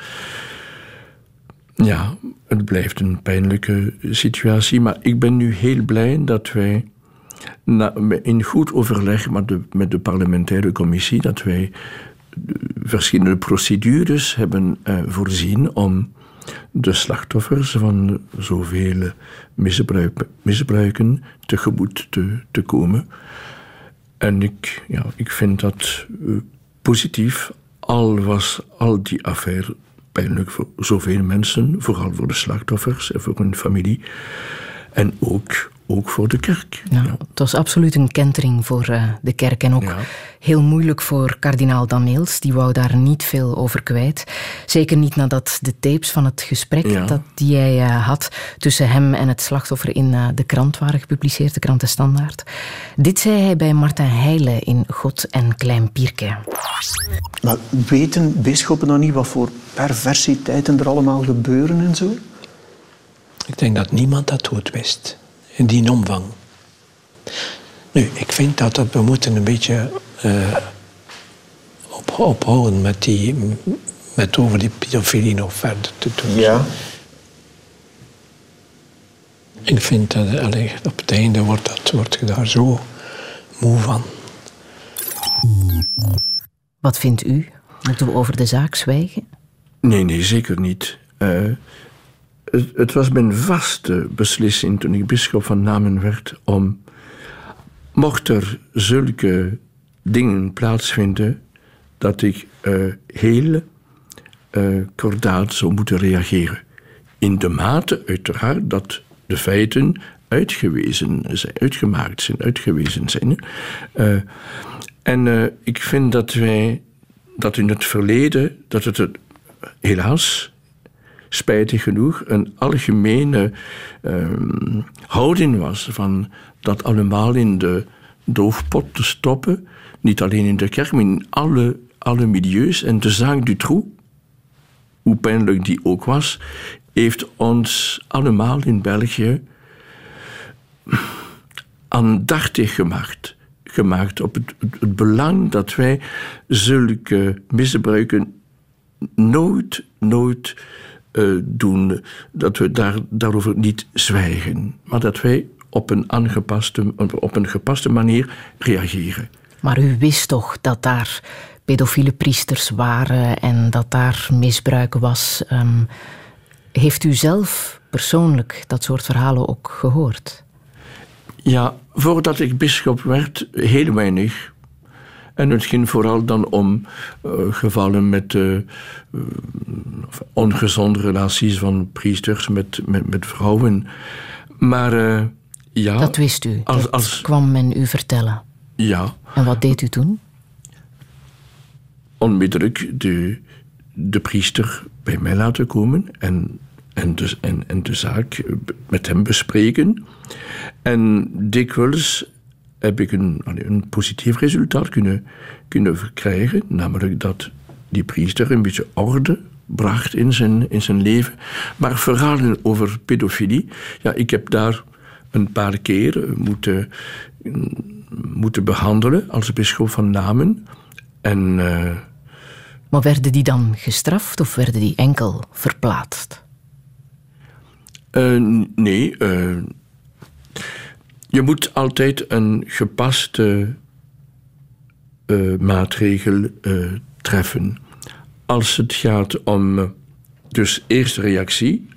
D: Ja, het blijft een pijnlijke situatie, maar ik ben nu heel blij dat wij in goed overleg met de, parlementaire commissie, dat wij de verschillende procedures hebben eh, voorzien om de slachtoffers van zoveel misbruik, misbruiken tegemoet te, te komen. En ik, ja, ik vind dat eh, positief, al was al die affaire pijnlijk voor zoveel mensen, vooral voor de slachtoffers en voor hun familie. En ook, ook voor de kerk.
C: Ja, Het was absoluut een kentering voor eh, de kerk en ook
D: Ja.
C: heel moeilijk voor kardinaal Daneels. Die wou daar niet veel over kwijt. Zeker niet nadat de tapes van het gesprek
D: Ja.
C: dat die hij eh, had tussen hem en het slachtoffer in eh, de krant waren gepubliceerd, de krant De Standaard. Dit zei hij bij Martin Heijlen in God en Klein Pierke.
J: Maar weten bisschoppen nog niet wat voor perversiteiten er allemaal gebeuren en zo?
K: Ik denk dat niemand dat goed wist, in die omvang. Nu, ik vind dat, dat we moeten een beetje eh, op, ophouden met, die, met over die pedofilie nog verder te doen.
J: Ja.
K: Ik vind dat allee, op het einde wordt, dat, wordt je daar zo moe van.
C: Wat vindt u? Moeten we over de zaak zwijgen?
D: Nee, nee, zeker niet. Eh, het, het was mijn vaste beslissing toen ik bisschop van Namen werd om, mocht er zulke dingen plaatsvinden, dat ik eh, heel eh, kordaat zou moeten reageren. In de mate, uiteraard, dat de feiten uitgewezen zijn, uitgemaakt zijn, uitgewezen zijn. Eh, en ik vind dat wij, dat in het verleden, dat het een- helaas, spijtig genoeg, een algemene ehm, houding was van dat allemaal in de doofpot te stoppen. Niet alleen in de kerk, maar in alle, alle milieus. En de zaak Dutroux, hoe pijnlijk die ook was, heeft ons allemaal in België aandachtig gemaakt. Gemaakt op het, belang dat wij zulke misbruiken nooit, nooit eh, doen, dat we daar, daarover niet zwijgen, maar dat wij op een, aangepaste, op een gepaste manier reageren.
C: Maar u wist toch dat daar pedofiele priesters waren en dat daar misbruik was. Ehm, heeft u zelf persoonlijk dat soort verhalen ook gehoord?
D: Ja, voordat ik bischop werd, heel weinig. En het ging vooral dan om uh, gevallen met uh, ongezonde relaties van priesters met, met, met vrouwen. Maar uh, ja.
C: Dat wist u. Als, dat als, kwam men u vertellen.
D: Ja.
C: En wat deed u toen?
D: Onmiddellijk de, de priester bij mij laten komen en, en, de, en, en de zaak met hem bespreken. En dikwijls heb ik een, een positief resultaat kunnen, kunnen verkrijgen, namelijk dat die priester een beetje orde bracht in zijn, in zijn leven. Maar verhalen over pedofilie, ja, ik heb daar een paar keer moeten, moeten behandelen als bisschop van Namen. En, uh,
C: maar werden die dan gestraft of werden die enkel verplaatst?
D: Uh, nee, uh, je moet altijd een gepaste uh, maatregel uh, treffen. Als het gaat om. Dus eerste reactie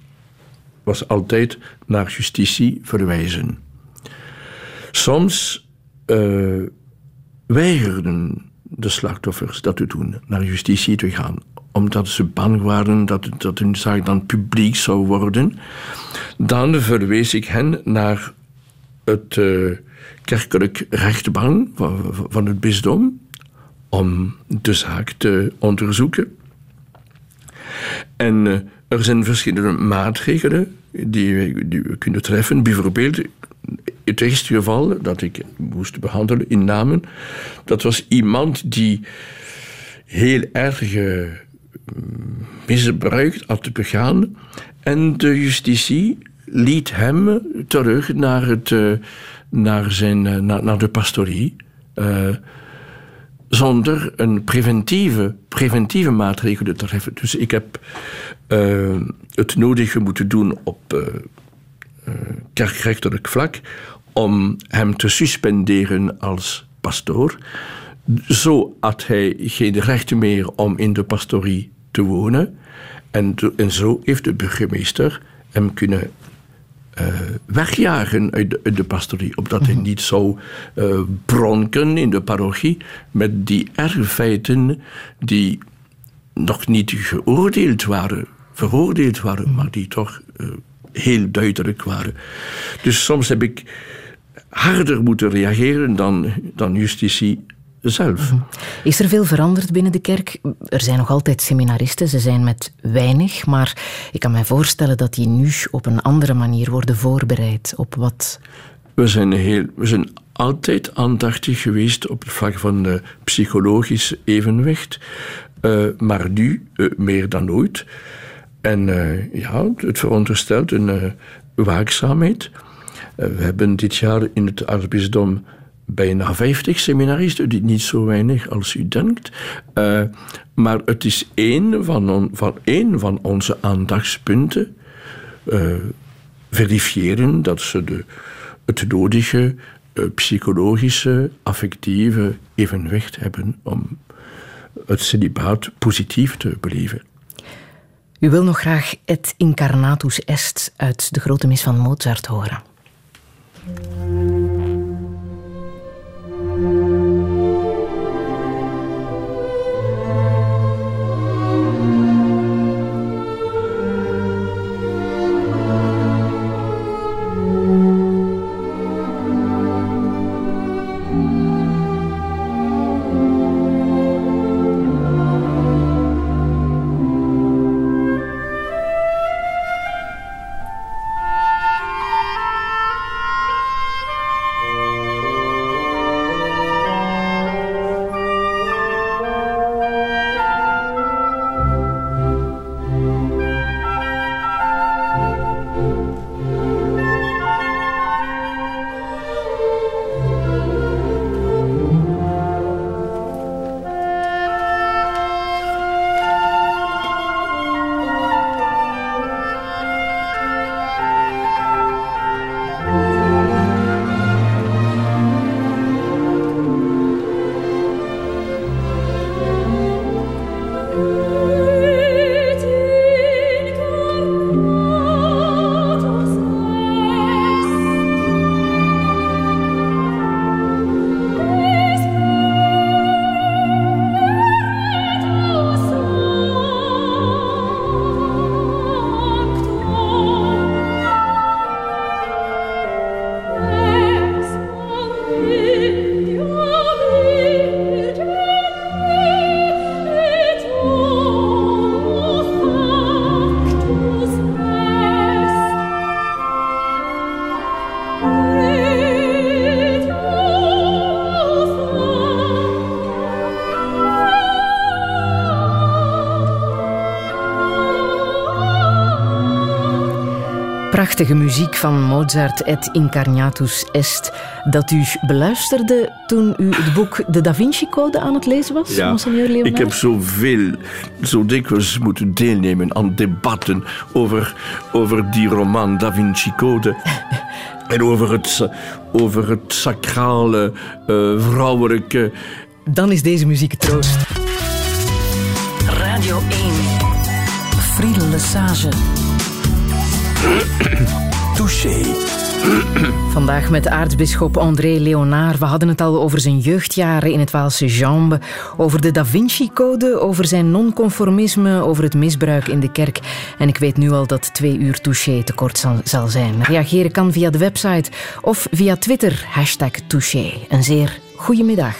D: was altijd naar justitie verwijzen. Soms weigerden de slachtoffers dat te doen, naar justitie te gaan, omdat ze bang waren dat, dat hun zaak dan publiek zou worden. Dan verwees ik hen naar het uh, kerkelijk rechtbank van, het bisdom om de zaak te onderzoeken. En uh, er zijn verschillende maatregelen die die we kunnen treffen. Bijvoorbeeld, het eerste geval dat ik moest behandelen in namen, dat was iemand die heel erg uh, misbruik had begaan. En de justitie liet hem terug naar, het, uh, naar, zijn, uh, naar, de pastorie. Uh, zonder een preventieve, preventieve maatregelen te treffen. Dus ik heb het nodige moeten doen op kerkrechtelijk vlak om hem te suspenderen als pastoor. Zo had hij geen recht meer om in de pastorie te wonen. En, en zo heeft de burgemeester hem kunnen uh, wegjagen uit de, uit de, pastorie, opdat hij mhm. niet zou uh, bronken in de parochie met die erfeiten die nog niet geoordeeld waren, veroordeeld waren, mhm. maar die toch uh, heel duidelijk waren. Dus soms heb ik harder moeten reageren dan, dan justitie zelf. Mhm.
C: Is er veel veranderd binnen de kerk? Er zijn nog altijd seminaristen, ze zijn met weinig, maar ik kan mij voorstellen dat die nu op een andere manier worden voorbereid op wat.
D: We zijn, heel, we zijn altijd aandachtig geweest op het vlak van de psychologisch evenwicht, uh, maar nu uh, meer dan ooit. En uh, ja, het veronderstelt een waakzaamheid. we hebben dit jaar in het aartsbisdom bijna 50 seminaristen, niet zo weinig als u denkt. Uh, maar het is één van, van, één van onze aandachtspunten. Uh, verifiëren dat ze de, het nodige uh, psychologische, affectieve evenwicht hebben om het celibaat positief te beleven.
C: U wil nog graag het Incarnatus Est uit de grote mis van Mozart horen.
L: Prachtige muziek van Mozart et Incarnatus Est dat u beluisterde toen u het boek De Da Vinci Code aan het lezen was,
D: Ja,
L: monseigneur Leonard?
D: ik heb zoveel, zo dikwijls moeten deelnemen aan debatten over, over die roman Da Vinci Code. en over het, over het sacrale, eh, vrouwelijke.
L: Dan is deze muziek troost.
A: Radio 1. Friedel Lesage.
L: Vandaag met aartsbisschop André Leonard. We hadden het al over zijn jeugdjaren in het Waalse Jambe, over de Da Vinci-code, over zijn nonconformisme, over het misbruik in de kerk. En ik weet nu al dat twee uur touché te kort zal, zal zijn. Reageren kan via de website of via Twitter, hashtag touché. Een zeer goede middag.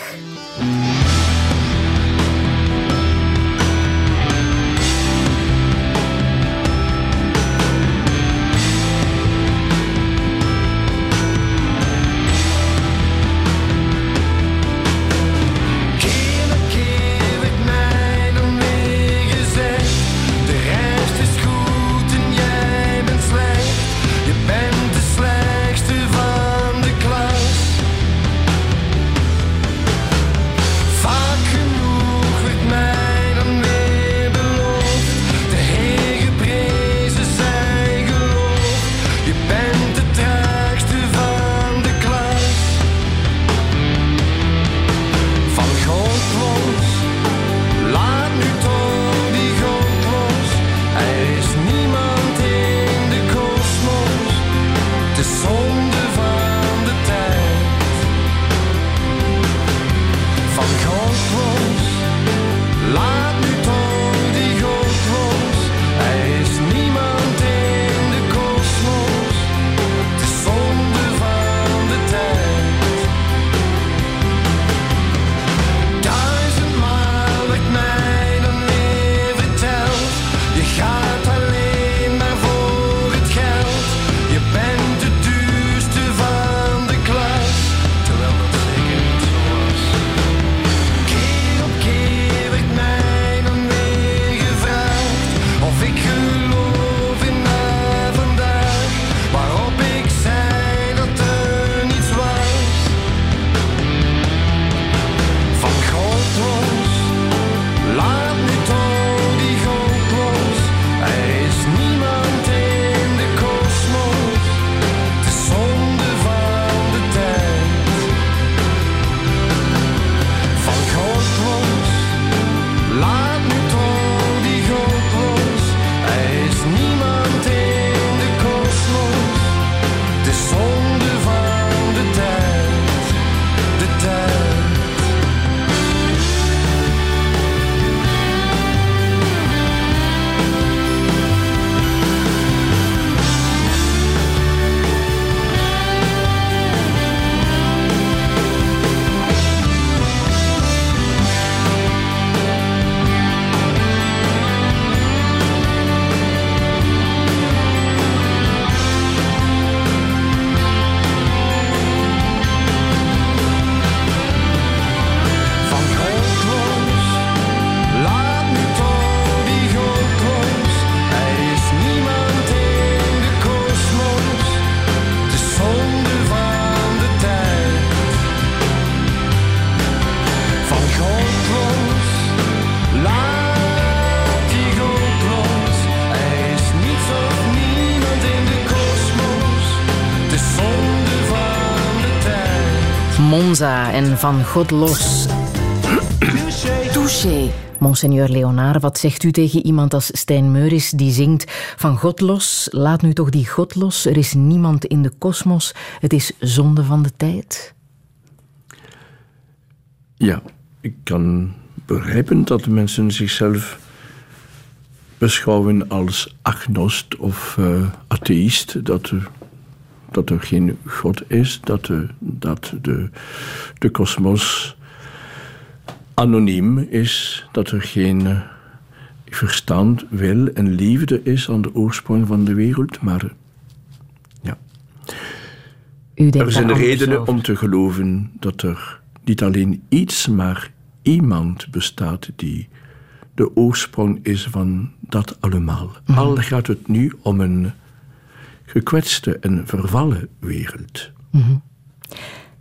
C: En Van God los.
L: Touché. Monseigneur Leonard, wat zegt u tegen iemand als Stijn Meuris die zingt van God los, laat nu toch die God los, er is niemand in de kosmos, het is zonde van de tijd?
D: Ja, ik kan begrijpen dat mensen zichzelf beschouwen als agnost of eh, atheïst. Dat er, dat er geen God is, dat de, dat de, de kosmos anoniem is, dat er geen eh, verstand, wil en liefde is aan de oorsprong van de wereld. Maar ja,
L: U denkt
D: er zijn redenen
L: over.
D: om te geloven dat er niet alleen iets, maar iemand bestaat die de oorsprong is van dat allemaal.
L: Mhm.
D: Al gaat het nu om een gekwetste en vervallen wereld.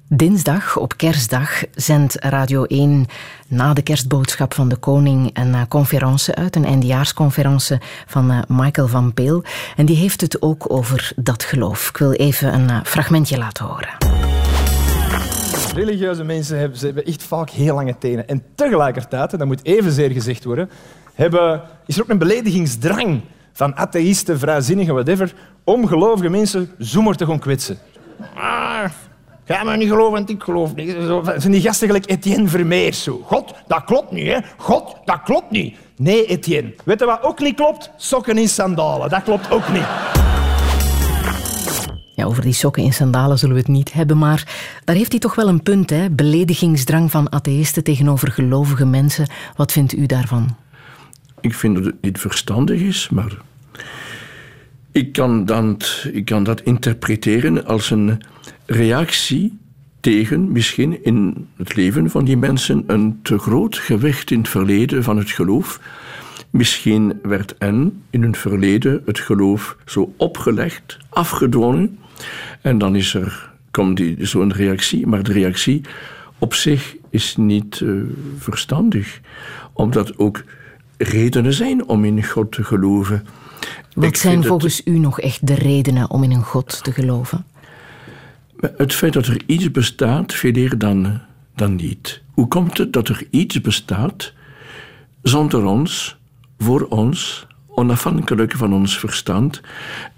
C: Dinsdag, op kerstdag, zendt Radio 1 na de kerstboodschap van de koning een uh, conferentie uit, een eindejaarsconferentie van uh, Michael van Peel. En die heeft het ook over dat geloof. Ik wil even een uh, fragmentje laten horen.
M: Religieuze mensen hebben, ze hebben echt vaak heel lange tenen. En tegelijkertijd, en dat moet evenzeer gezegd worden, hebben, is er ook een beledigingsdrang van atheïsten, vrijzinnigen, whatever, om gelovige mensen zomaar te gaan kwetsen. Ah, Ga maar niet geloven, want ik geloof niet. Zo Zijn die gasten gelijk Etienne Vermeers zo. God, dat klopt niet, hè. God, dat klopt niet. Nee, Etienne. Weet je wat ook niet klopt? Sokken in sandalen. Dat klopt ook niet.
C: Ja, over die sokken in sandalen zullen we het niet hebben, maar daar heeft hij toch wel een punt, hè? Beledigingsdrang van atheïsten tegenover gelovige mensen. Wat vindt u daarvan?
D: Ik vind dat het niet verstandig is, maar ik kan, dan, ik kan dat interpreteren als een reactie tegen misschien in het leven van die mensen een te groot gewicht in het verleden van het geloof. Misschien werd hen in hun verleden het geloof zo opgelegd, afgedwongen. En dan is er, komt zo'n reactie. Maar de reactie op zich is niet uh, verstandig. Omdat ook redenen zijn om in God te geloven.
C: Wat zijn
D: het-
C: volgens u nog echt de redenen om in een God te geloven?
D: Het feit dat er iets bestaat, veel eer dan, dan niet. Hoe komt het dat er iets bestaat zonder ons, voor ons, onafhankelijk van ons verstand?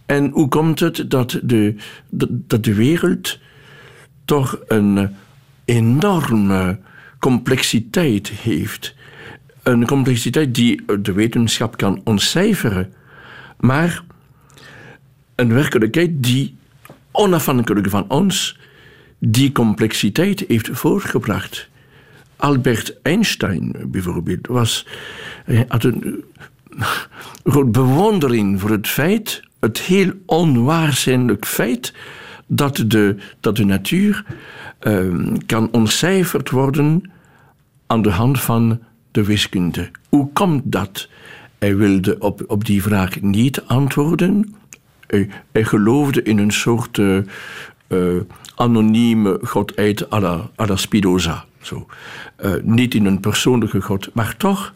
D: En hoe komt het dat de, dat- dat de wereld toch een enorme complexiteit heeft? Een complexiteit die de wetenschap kan ontcijferen, maar een werkelijkheid die onafhankelijk van ons die complexiteit heeft voortgebracht. Albert Einstein bijvoorbeeld was, had een groot bewondering voor het feit, het heel onwaarschijnlijk feit, dat de, dat de natuur eh, kan ontcijferd worden aan de hand van de wiskunde. Hoe komt dat? Hij wilde op, op die vraag niet antwoorden. Hij, geloofde in een soort eh, anonieme godheid à la, à la Spinoza. Zo. Eh, niet in een persoonlijke god, maar toch,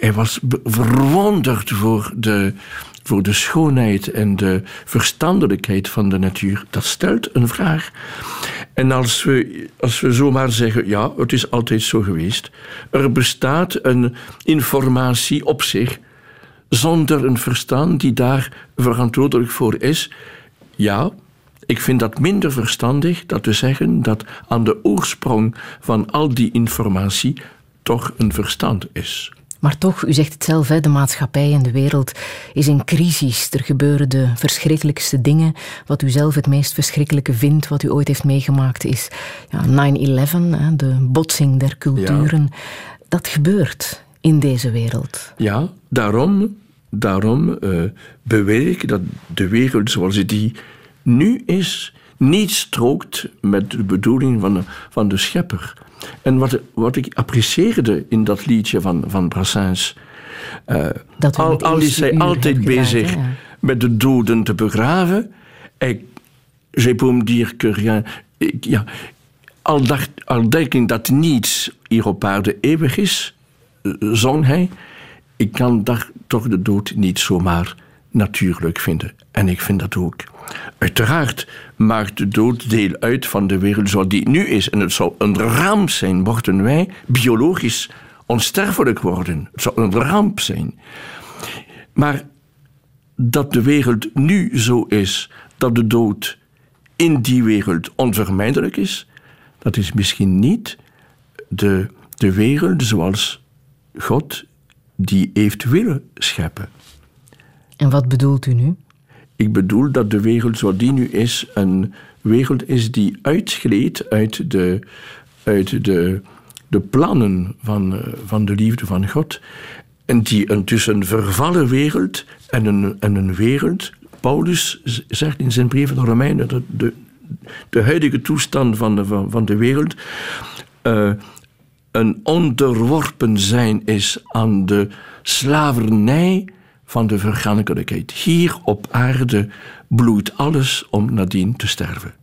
D: hij was verwonderd voor de, voor de schoonheid en de verstandelijkheid van de natuur. Dat stelt een vraag. En als we, als we zomaar zeggen, ja, het is altijd zo geweest. Er bestaat een informatie op zich zonder een verstand die daar verantwoordelijk voor is. Ja, ik vind dat minder verstandig dat te zeggen dat aan de oorsprong van al die informatie toch een verstand is.
C: Maar toch, u zegt het zelf, de maatschappij en de wereld is in crisis. Er gebeuren de verschrikkelijkste dingen. Wat u zelf het meest verschrikkelijke vindt, wat u ooit heeft meegemaakt, is ja, 9-11, hè, de botsing der culturen. Dat gebeurt in deze wereld.
D: Ja, daarom, daarom eh, beweer ik dat de wereld zoals die nu is, niet strookt met de bedoeling van de, van de schepper. En wat, wat ik apprecieerde in dat liedje van, van Brassens, eh,
C: Dat
D: al, is hij altijd
C: gedaan,
D: bezig met de doden te begraven. Ik, j'ai me dire que rien... ik- ja, al, dacht, al denk ik dat niets hier op aarde eeuwig is, eh, zong hij, ik kan daar toch de dood niet zomaar natuurlijk vinden. En ik vind dat ook. Uiteraard maakt de dood deel uit van de wereld zoals die nu is. En het zou een ramp zijn, mochten wij biologisch onsterfelijk worden. Het zou een ramp zijn. Maar dat de wereld nu zo is, dat de dood in die wereld onvermijdelijk is, dat is misschien niet de, de wereld zoals God die heeft willen scheppen.
C: En wat bedoelt u nu?
D: Ik bedoel dat de wereld zoals die nu is, een wereld is die uitgleed uit de, uit de, de plannen van, eh, van de liefde van God. En die tussen een vervallen wereld en een, en een wereld. Paulus zegt in zijn brief aan de Romeinen dat de, de huidige toestand van de, van de wereld. eh, een onderworpen zijn is aan de slavernij van de vergankelijkheid. Hier op aarde bloeit alles om nadien te sterven.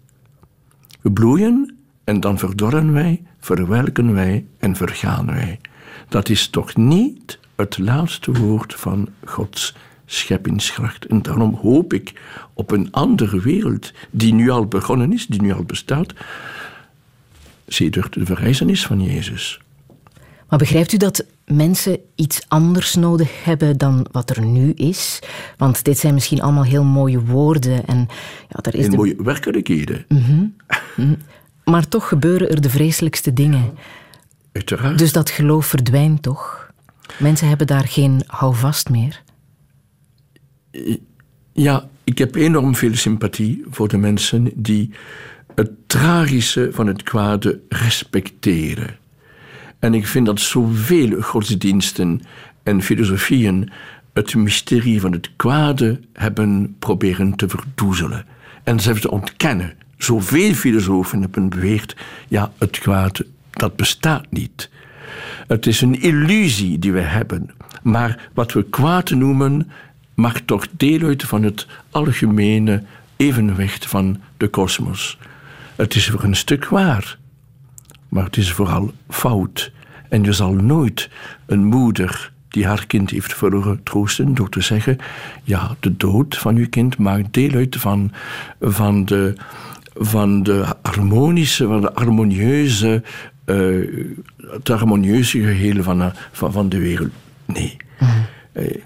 D: We bloeien en dan verdorren wij, verwelken wij en vergaan wij. Dat is toch niet het laatste woord van Gods scheppingskracht. En daarom hoop ik op een andere wereld die nu al begonnen is, die nu al bestaat, sedert de verrijzenis van Jezus.
C: Maar begrijpt u dat mensen iets anders nodig hebben dan wat er nu is? Want dit zijn misschien allemaal heel mooie woorden en ja, daar is de...
D: mooie werkelijkheden.
C: Mhm. Maar toch gebeuren er de vreselijkste dingen.
D: Uiteraard.
C: Dus dat geloof verdwijnt toch? Mensen hebben daar geen houvast meer.
D: Ja, ik heb enorm veel sympathie voor de mensen die het tragische van het kwade respecteren. En ik vind dat zoveel godsdiensten en filosofieën het mysterie van het kwade hebben proberen te verdoezelen. En zelfs te ontkennen. Zoveel filosofen hebben beweerd, ja, het kwade, dat bestaat niet. Het is een illusie die we hebben. Maar wat we kwaad noemen, mag toch deel uit van het algemene evenwicht van de kosmos. Het is voor een stuk waar, maar het is vooral fout. En je zal nooit een moeder die haar kind heeft verloren troosten door te zeggen: Ja, de dood van uw kind maakt deel uit van, van, de, van de harmonische, van de harmonieuze, eh, het harmonieuze geheel van, de- van, van de wereld. Nee. Eh,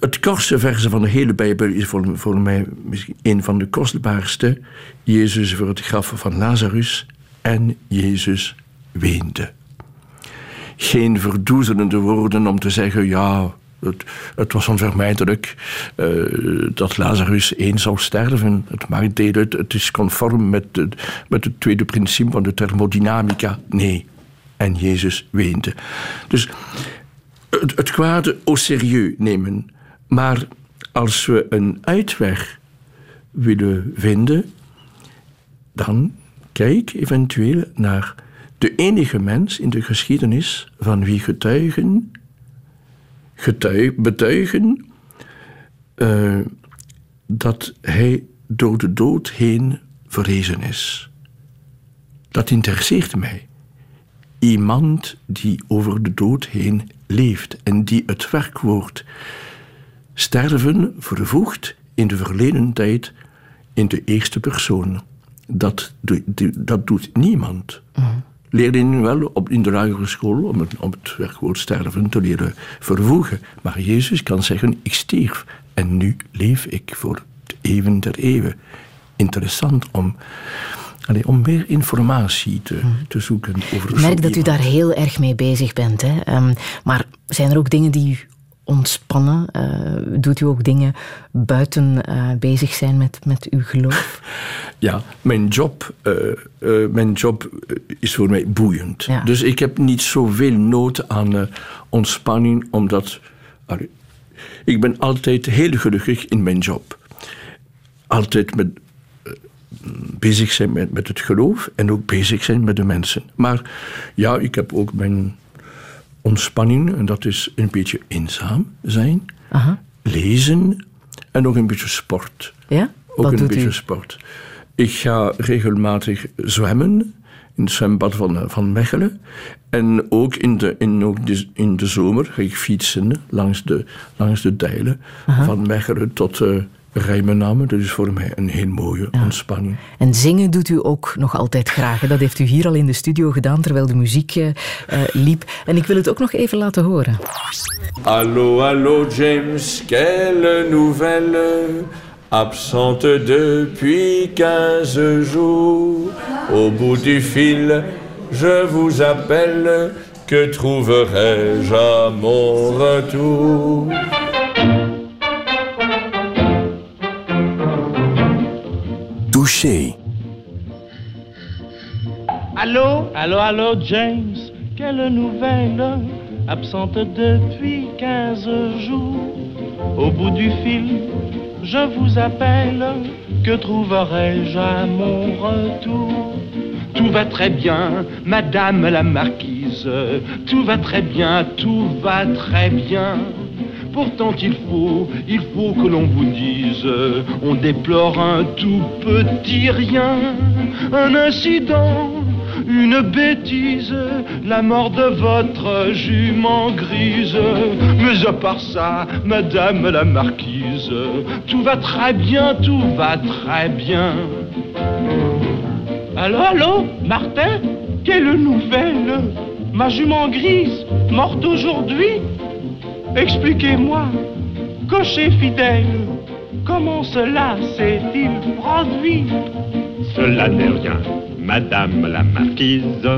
D: het kortste verse van de hele Bijbel is voor, voor mij misschien een van de kostbaarste. Jezus voor het graf van Lazarus en Jezus weende. Geen verdoezelende woorden om te zeggen, ja, het, het was onvermijdelijk eh, dat Lazarus eens zou sterven. Het maakt deel uit, het is conform met, met het tweede principe van de thermodynamica. Nee. En Jezus weende. Dus het, het kwade au serieus nemen. Maar als we een uitweg willen vinden, dan kijk eventueel naar de enige mens in de geschiedenis van wie getuigen, getuig, betuigen eh, dat hij door de dood heen verrezen is. Dat interesseert mij. Iemand die over de dood heen leeft en die het werkwoord sterven vervoegt in de verleden tijd in de eerste persoon. Dat, doe- doe- dat doet niemand. Leerlingen wel op, in de lagere school om het, om het werkwoord sterven te leren vervoegen. Maar Jezus kan zeggen, ik stierf en nu leef ik voor het eeuwen der eeuwen. Interessant om, allee, om meer informatie te, te zoeken over
C: Ik merk dat u daar heel erg mee bezig bent. Hè? Ehm, maar zijn er ook dingen die u ontspannen? Eh, doet u ook dingen buiten eh, bezig zijn met, met uw geloof?
D: Ja, mijn job, eh, mijn job is voor mij boeiend.
C: Ja.
D: Dus ik heb niet zoveel nood aan ontspanning, omdat ik ben altijd heel gelukkig in mijn job. Altijd met, bezig zijn met, met het geloof en ook bezig zijn met de mensen. Maar ja, ik heb ook mijn ontspanning en dat is een beetje eenzaam zijn,
C: Aha.
D: lezen en ook een beetje sport.
C: Ja?
D: Ook
C: Wat
D: een beetje
C: u?
D: sport. Ik ga regelmatig zwemmen in het zwembad van, eh, van Mechelen. En ook in de, in, ook de, in de zomer ga ik fietsen langs de, langs de dijlen
C: Aha.
D: van Mechelen tot uh, Rijmennamen. Dat is voor mij een heel mooie ontspanning.
C: En zingen doet u ook nog altijd graag. hè? Dat heeft u hier al in de studio gedaan terwijl de muziek eh, eh, liep. En ik wil het ook nog even laten horen.
D: Allô, allô, James, quelle nouvelle Absente depuis quinze jours, au bout du fil, je vous appelle. Que trouverai-je à mon retour
N: Touché.
B: Allô? Allô, allô, James. Quelle nouvelle? Absente depuis 15 jours. Au bout du fil, je vous appelle. Que trouverai-je à mon retour? Tout va très bien, Madame la Marquise. Tout va très bien, tout va très bien.
N: Pourtant il faut, il faut que l'on vous dise, on déplore un tout petit rien, un incident, une bêtise, la mort de votre jument grise. Mais à part ça, madame la marquise, tout va très bien, tout va très bien. Allô, allô, Martin Quelle nouvelle Ma jument grise, morte aujourd'hui? Expliquez-moi, cocher fidèle, comment cela s'est-il produit?
O: Cela n'est rien, Madame la Marquise,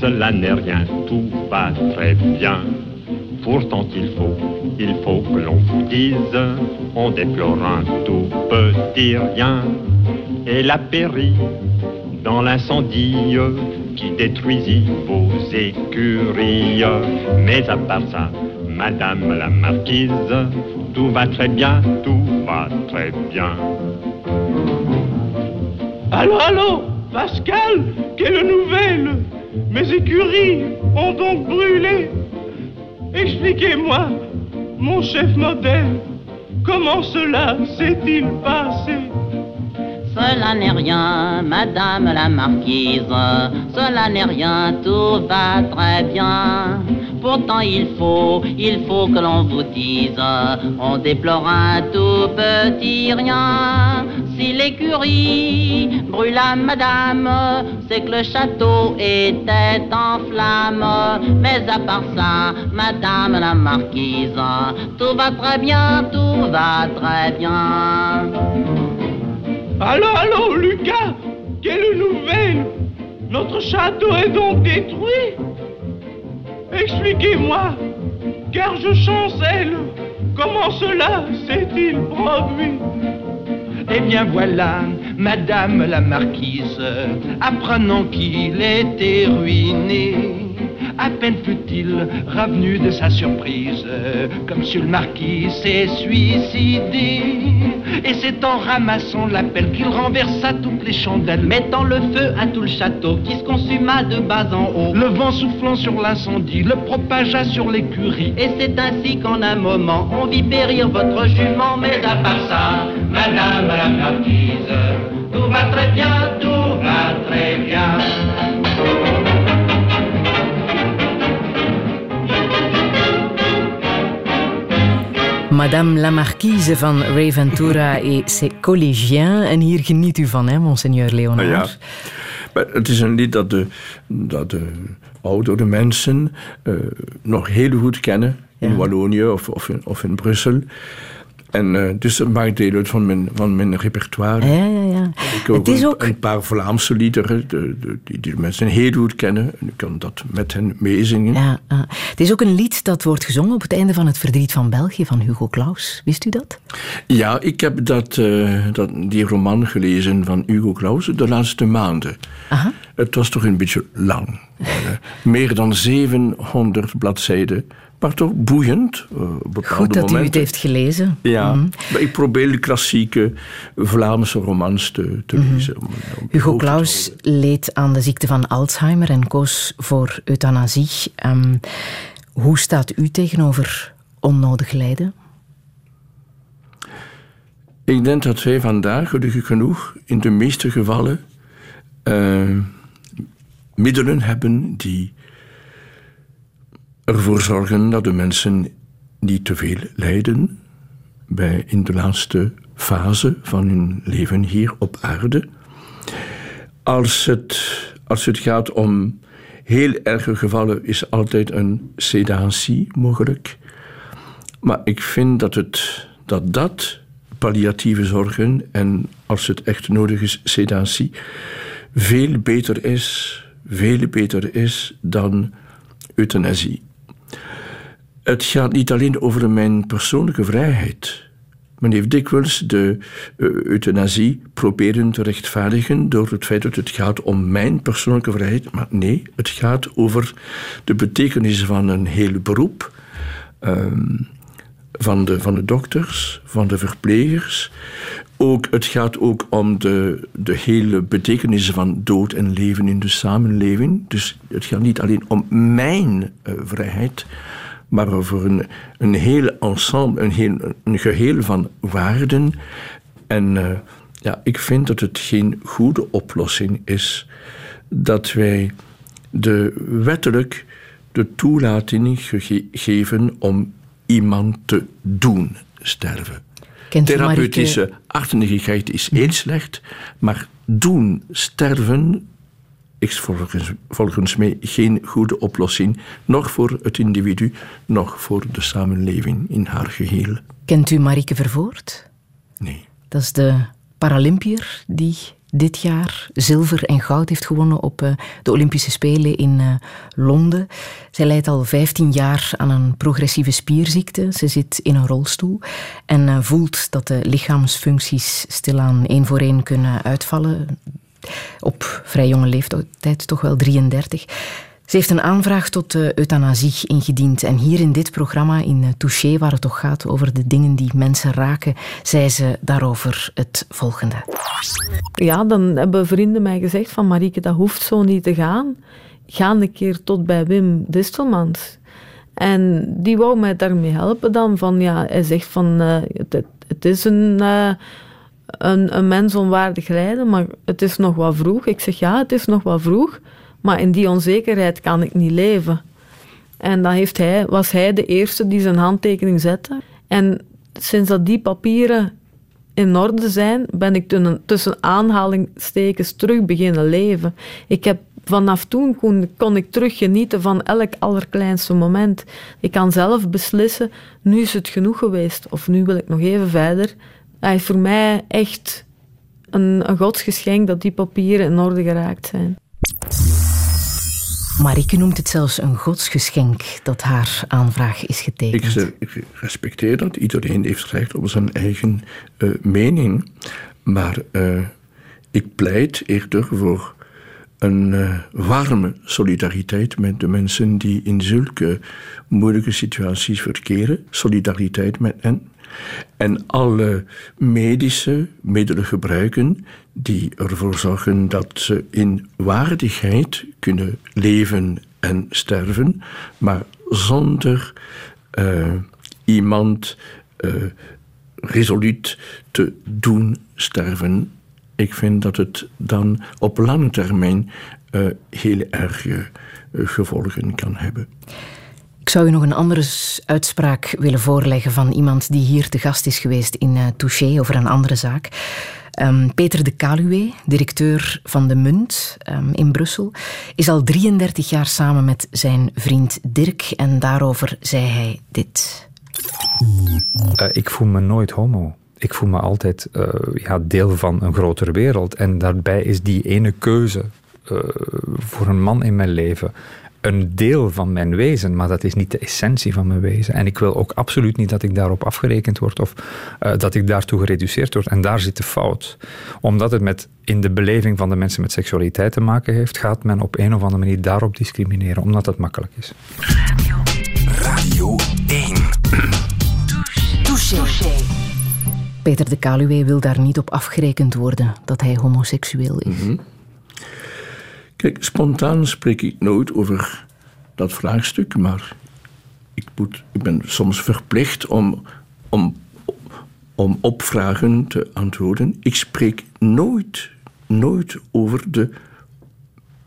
O: cela n'est rien, tout va très bien. Pourtant il faut, il faut que l'on vous dise, on déplore un tout petit rien. Elle a péri dans l'incendie qui détruisit vos écuries. Mais à part ça, Madame la Marquise, tout va très bien, tout va très bien.
N: Allô, allô, Pascal, quelle nouvelle Mes écuries ont donc brûlé. Expliquez-moi, mon chef modèle, comment cela s'est-il passé?
P: Cela n'est rien, Madame la Marquise, cela n'est rien, tout va très bien. Pourtant il faut, il faut que l'on vous dise, on déplore un tout petit rien. Si l'écurie brûla, Madame, c'est que le château était en flammes. Mais à part ça, Madame la Marquise, tout va très bien, tout va très bien.
N: Allô, allô, Lucas Quelle nouvelle? Notre château est donc détruit? Expliquez-moi, car je chancelle. Comment cela s'est-il produit?
Q: Eh bien voilà, Madame la Marquise, apprenant qu'il était ruiné, à peine fut-il revenu de sa surprise, comme Monsieur le Marquis s'est suicidé. Et c'est en ramassant la pelle qu'il renversa toutes les chandelles, mettant le feu à tout le château qui se consuma de bas en haut. Le vent soufflant sur l'incendie le propagea sur l'écurie.
P: Et c'est ainsi qu'en un moment, on vit périr votre jument. Mais à part ça,
Q: Madame la Marquise, tout va très bien, tout va très bien.
C: Madame la Marquise van Ray Ventura et ses collégiens. En hier geniet u van, hè, monseigneur Leonard?
D: Ja. Maar het is een lied dat de, dat de oudere mensen eh, nog heel goed kennen. In Wallonië of, of, in, of in Brussel. En eh, dus het maakt deel uit van mijn, van mijn repertoire.
C: Ja, ja, ja.
D: Ik heb ook,
C: Het is
D: een,
C: ook-
D: een paar Vlaamse liederen de, de- die, mensen heel goed kennen. En ik kan dat met hen meezingen.
C: Ja. Het is ook een lied dat wordt gezongen op het einde van Het Verdriet van België van Hugo Claus. Wist u dat?
D: Ja, ik heb dat, eh, dat, die roman gelezen van Hugo Claus de laatste maanden.
C: Aha.
D: Het was toch een beetje lang. meer dan 700 bladzijden. Maar toch boeiend. eh,
C: Goed dat u het heeft gelezen.
D: Ja,
C: Mhm.
D: maar ik probeer de klassieke Vlaamse romans te, te
C: Mhm.
D: lezen. om- om
C: Hugo Claus leed aan de ziekte van Alzheimer en koos voor euthanasie. Ehm, hoe staat u tegenover onnodig lijden?
D: Ik denk dat wij vandaag, gelukkig genoeg, in de meeste gevallen eh, middelen hebben die ervoor zorgen dat de mensen niet te veel lijden bij, in de laatste fase van hun leven hier op aarde. Als het, als het gaat om heel erge gevallen, is altijd een sedatie mogelijk. Maar ik vind dat het, dat, dat palliatieve zorgen en als het echt nodig is, sedatie, veel beter is, veel beter is dan euthanasie. Het gaat niet alleen over mijn persoonlijke vrijheid. Men heeft dikwijls de eh, euthanasie proberen te rechtvaardigen door het feit dat het gaat om mijn persoonlijke vrijheid. Maar nee, het gaat over de betekenis van een heel beroep. ehm, van de, van de dokters, van de verplegers. Ook, het gaat ook om de, de hele betekenis van dood en leven in de samenleving. Dus het gaat niet alleen om mijn eh, vrijheid, maar over een, een heel ensemble, een, heel, een geheel van waarden. En uh, ja, ik vind dat het geen goede oplossing is dat wij de wettelijk de toelating ge geven om iemand te doen sterven.
C: Kent
D: Therapeutische hardnekkigheid is heel slecht, maar doen sterven is volgens, volgens mij geen goede oplossing, nog voor het individu, nog voor de samenleving in haar geheel.
C: Kent u Marieke Vervoort?
D: Nee.
C: Dat is de Paralympiër die dit jaar zilver en goud heeft gewonnen op eh, de Olympische Spelen in eh, Londen. Zij lijdt al 15 jaar aan een progressieve spierziekte. Ze zit in een rolstoel en eh, voelt dat de lichaamsfuncties stilaan één voor één kunnen uitvallen. Op vrij jonge leeftijd, toch wel 33. Ze heeft een aanvraag tot uh, euthanasie ingediend. En hier in dit programma, in uh, waar het toch gaat over de dingen die mensen raken, zei ze daarover het volgende.
R: Ja, dan hebben vrienden mij gezegd van Marieke, dat hoeft zo niet te gaan. Ga een keer tot bij Wim Distelmans. En die wou mij daarmee helpen dan. Van, ja, hij zegt van, uh, het, het, is een, een, een mens onwaardig lijden, maar het is nog wat vroeg. Ik zeg, ja, het is nog wat vroeg. Maar in die onzekerheid kan ik niet leven. En dan heeft hij, was hij de eerste die zijn handtekening zette. En sinds dat die papieren in orde zijn, ben ik tussen aanhalingstekens terug beginnen leven. Ik heb vanaf toen kon, kon ik terug genieten van elk allerkleinste moment. Ik kan zelf beslissen, nu is het genoeg geweest, of nu wil ik nog even verder. Dat is voor mij echt een, een godsgeschenk dat die papieren in orde geraakt zijn.
C: Marieke noemt het zelfs een godsgeschenk dat haar aanvraag is getekend.
D: Ik, ik respecteer dat. Iedereen heeft recht op zijn eigen uh, mening. Maar uh, ik pleit eerder voor een warme solidariteit met de mensen die in zulke moeilijke situaties verkeren. Solidariteit met hen. En alle medische middelen gebruiken die ervoor zorgen dat ze in waardigheid kunnen leven en sterven, maar zonder uh, iemand uh, resoluut te doen sterven. Ik vind dat het dan op lange termijn uh, heel erge gevolgen kan hebben.
C: Ik zou u nog een andere uitspraak willen voorleggen van iemand die hier te gast is geweest in uh, Touché over een andere zaak. Um, Peter de Kaluwe, directeur van de Munt um, in Brussel, is al 33 jaar samen met zijn vriend Dirk en daarover zei hij dit.
S: Uh, ik voel me nooit homo. Ik voel me altijd uh, ja, deel van een grotere wereld. En daarbij is die ene keuze voor een man in mijn leven een deel van mijn wezen, maar dat is niet de essentie van mijn wezen. En ik wil ook absoluut niet dat ik daarop afgerekend word of uh, dat ik daartoe gereduceerd word. En daar zit de fout. Omdat het met in de beleving van de mensen met seksualiteit te maken heeft, gaat men op een of andere manier daarop discrimineren, omdat het makkelijk is.
A: Radio, Radio 1.
C: Touché. Peter de Kaluwe wil daar niet op afgerekend worden dat hij homoseksueel is.
D: Mm -hmm. Kijk, spontaan spreek ik nooit over dat vraagstuk, maar ik, moet, ik ben soms verplicht om, om, om op vragen te antwoorden. Ik spreek nooit, nooit over de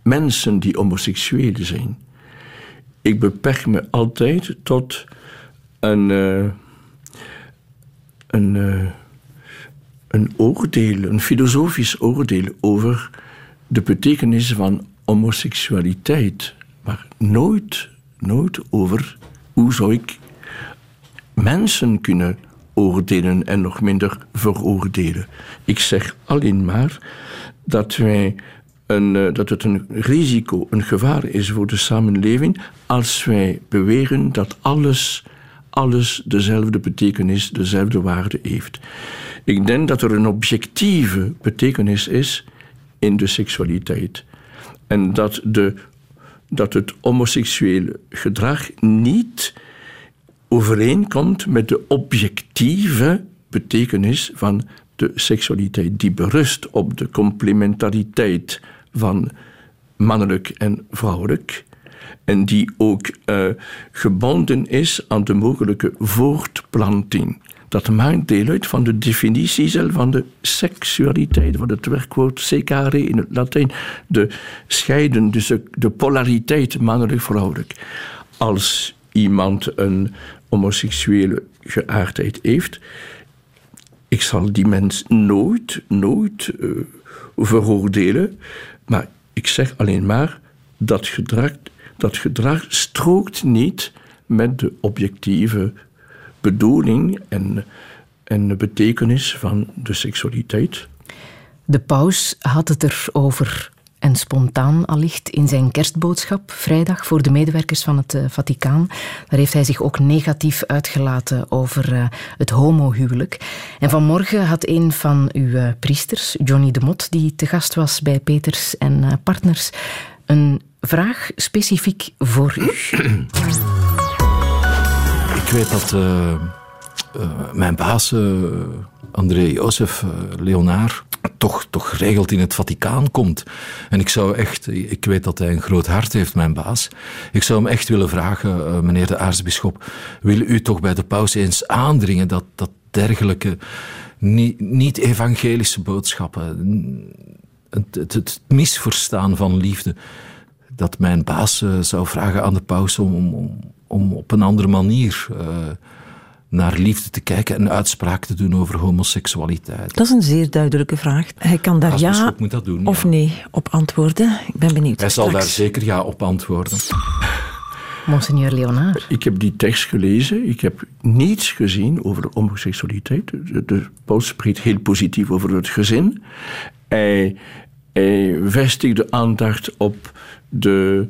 D: mensen die homoseksueel zijn. Ik beperk me altijd tot een, uh, een, uh, een oordeel, een filosofisch oordeel over de betekenis van homoseksualiteit, maar nooit, nooit over hoe zou ik mensen kunnen oordelen en nog minder veroordelen. Ik zeg alleen maar dat wij een, dat het een risico, een gevaar is voor de samenleving als wij beweren dat alles, alles dezelfde betekenis, dezelfde waarde heeft. Ik denk dat er een objectieve betekenis is in de seksualiteit. En dat, de, dat het homoseksuele gedrag niet overeenkomt met de objectieve betekenis van de seksualiteit, die berust op de complementariteit van mannelijk en vrouwelijk. en die ook eh, gebonden is aan de mogelijke voortplanting. Dat maakt deel uit van de definitie zelf van de seksualiteit, van het werkwoord secare in het Latijn. De scheiden, dus de- polariteit mannelijk-vrouwelijk. Als iemand een homoseksuele geaardheid heeft, ik zal die mens nooit, nooit eh, veroordelen. Maar ik zeg alleen maar dat gedrag, dat gedrag strookt niet met de objectieve bedoeling en, en de betekenis van de seksualiteit.
C: De paus had het erover en spontaan allicht in zijn kerstboodschap vrijdag voor de medewerkers van het eh, Vaticaan. Daar heeft hij zich ook negatief uitgelaten over eh, het homohuwelijk. En vanmorgen had een van uw eh, priesters, Johnny de Mot, die te gast was bij Peters en Partners, een vraag specifiek voor u.
T: Ik weet dat eh, eh, mijn baas, eh, André Jozef Leonard, toch, toch geregeld in het Vaticaan komt. En ik zou echt, ik weet dat hij een groot hart heeft, mijn baas. Ik zou hem echt willen vragen, meneer de aartsbisschop, wil u toch bij de paus eens aandringen dat, dat dergelijke niet-evangelische boodschappen, het, het, misverstaan van liefde, dat mijn baas zou vragen aan de paus om, om, om op een andere manier uh, naar liefde te kijken en uitspraak te doen over homoseksualiteit.
U: Dat is een zeer duidelijke vraag. Hij kan daar ja
T: moet dat doen,
U: of
T: ja.
U: nee op antwoorden. Ik ben benieuwd.
T: Hij zal
U: straks.
T: daar zeker ja op antwoorden.
C: Monseigneur Leonard.
D: Ik heb die tekst gelezen. Ik heb niets gezien over homoseksualiteit. De, de paus spreekt heel positief over het gezin. Hij, hij vestigt de aandacht op de,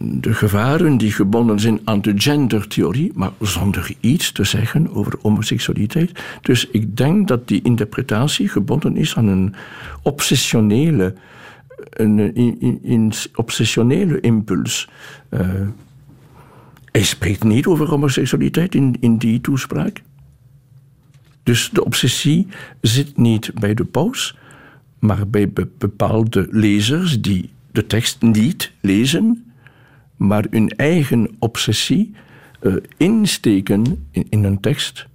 D: de gevaren die gebonden zijn aan de gendertheorie, maar zonder iets te zeggen over homoseksualiteit. Dus ik denk dat die interpretatie gebonden is aan een obsessionele, een, obsessionele impuls. Uh, hij spreekt niet over homoseksualiteit in, in die toespraak. Dus de obsessie zit niet bij de paus, maar bij be bepaalde lezers die de tekst niet lezen, maar hun eigen obsessie uh, insteken in, in, een tekst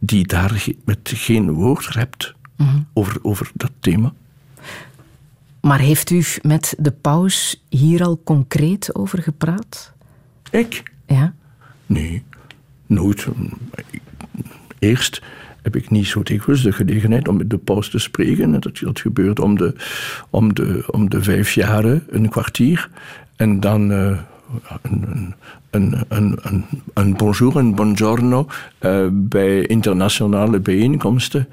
D: die daar ge met geen woord rept mm -hmm. over, over dat thema.
C: Maar heeft u met de paus hier al concreet over gepraat?
D: Ik?
C: Ja.
D: Nee, nooit. Eerst heb ik niet zo dikwijls de gelegenheid om met de paus te spreken. Dat, dat gebeurt om de, om, de, om de vijf jaren, een kwartier. En dan uh, een, een, een, een, een bonjour, een buongiorno uh, bij internationale bijeenkomsten.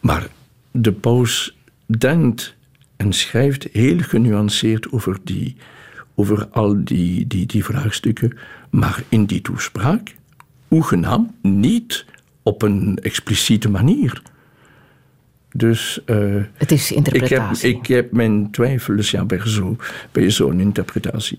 D: Maar de paus denkt en schrijft heel genuanceerd over, die, over al die, die, die vraagstukken. Maar in die toespraak, hoegenaamd niet op een expliciete manier. Dus uh,
C: het is interpretatie.
D: Ik heb, ik heb mijn twijfels ja, bij zo'n bij zo'n interpretatie.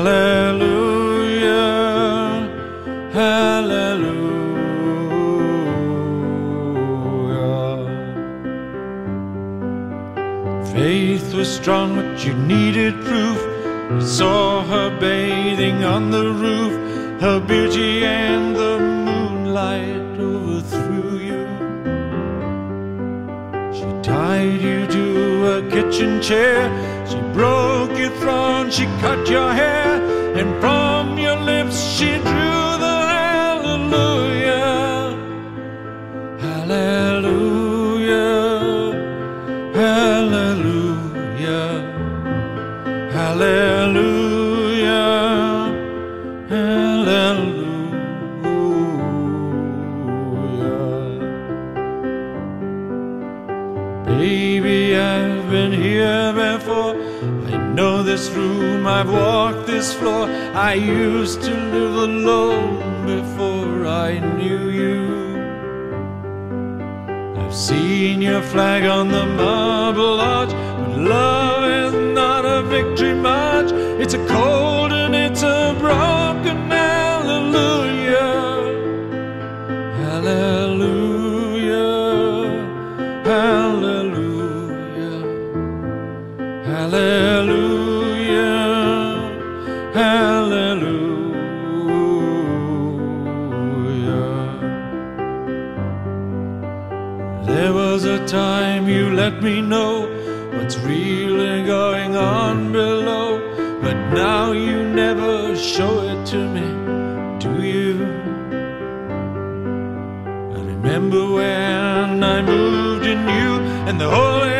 V: hallelujah, hallelujah. Faith was strong, but you needed proof. You saw her bathing on the roof, her beauty and the moonlight overthrew you. She tied you to a kitchen chair, she broke your throne, she cut your hair, and from your lips she drew this floor. I used to live alone before I knew you. I've seen your flag on the marble arch, but love is not a victory march. It's a cold let me know what's really going on below, but now you never show it to me, do you? I remember when I moved in you, and the holy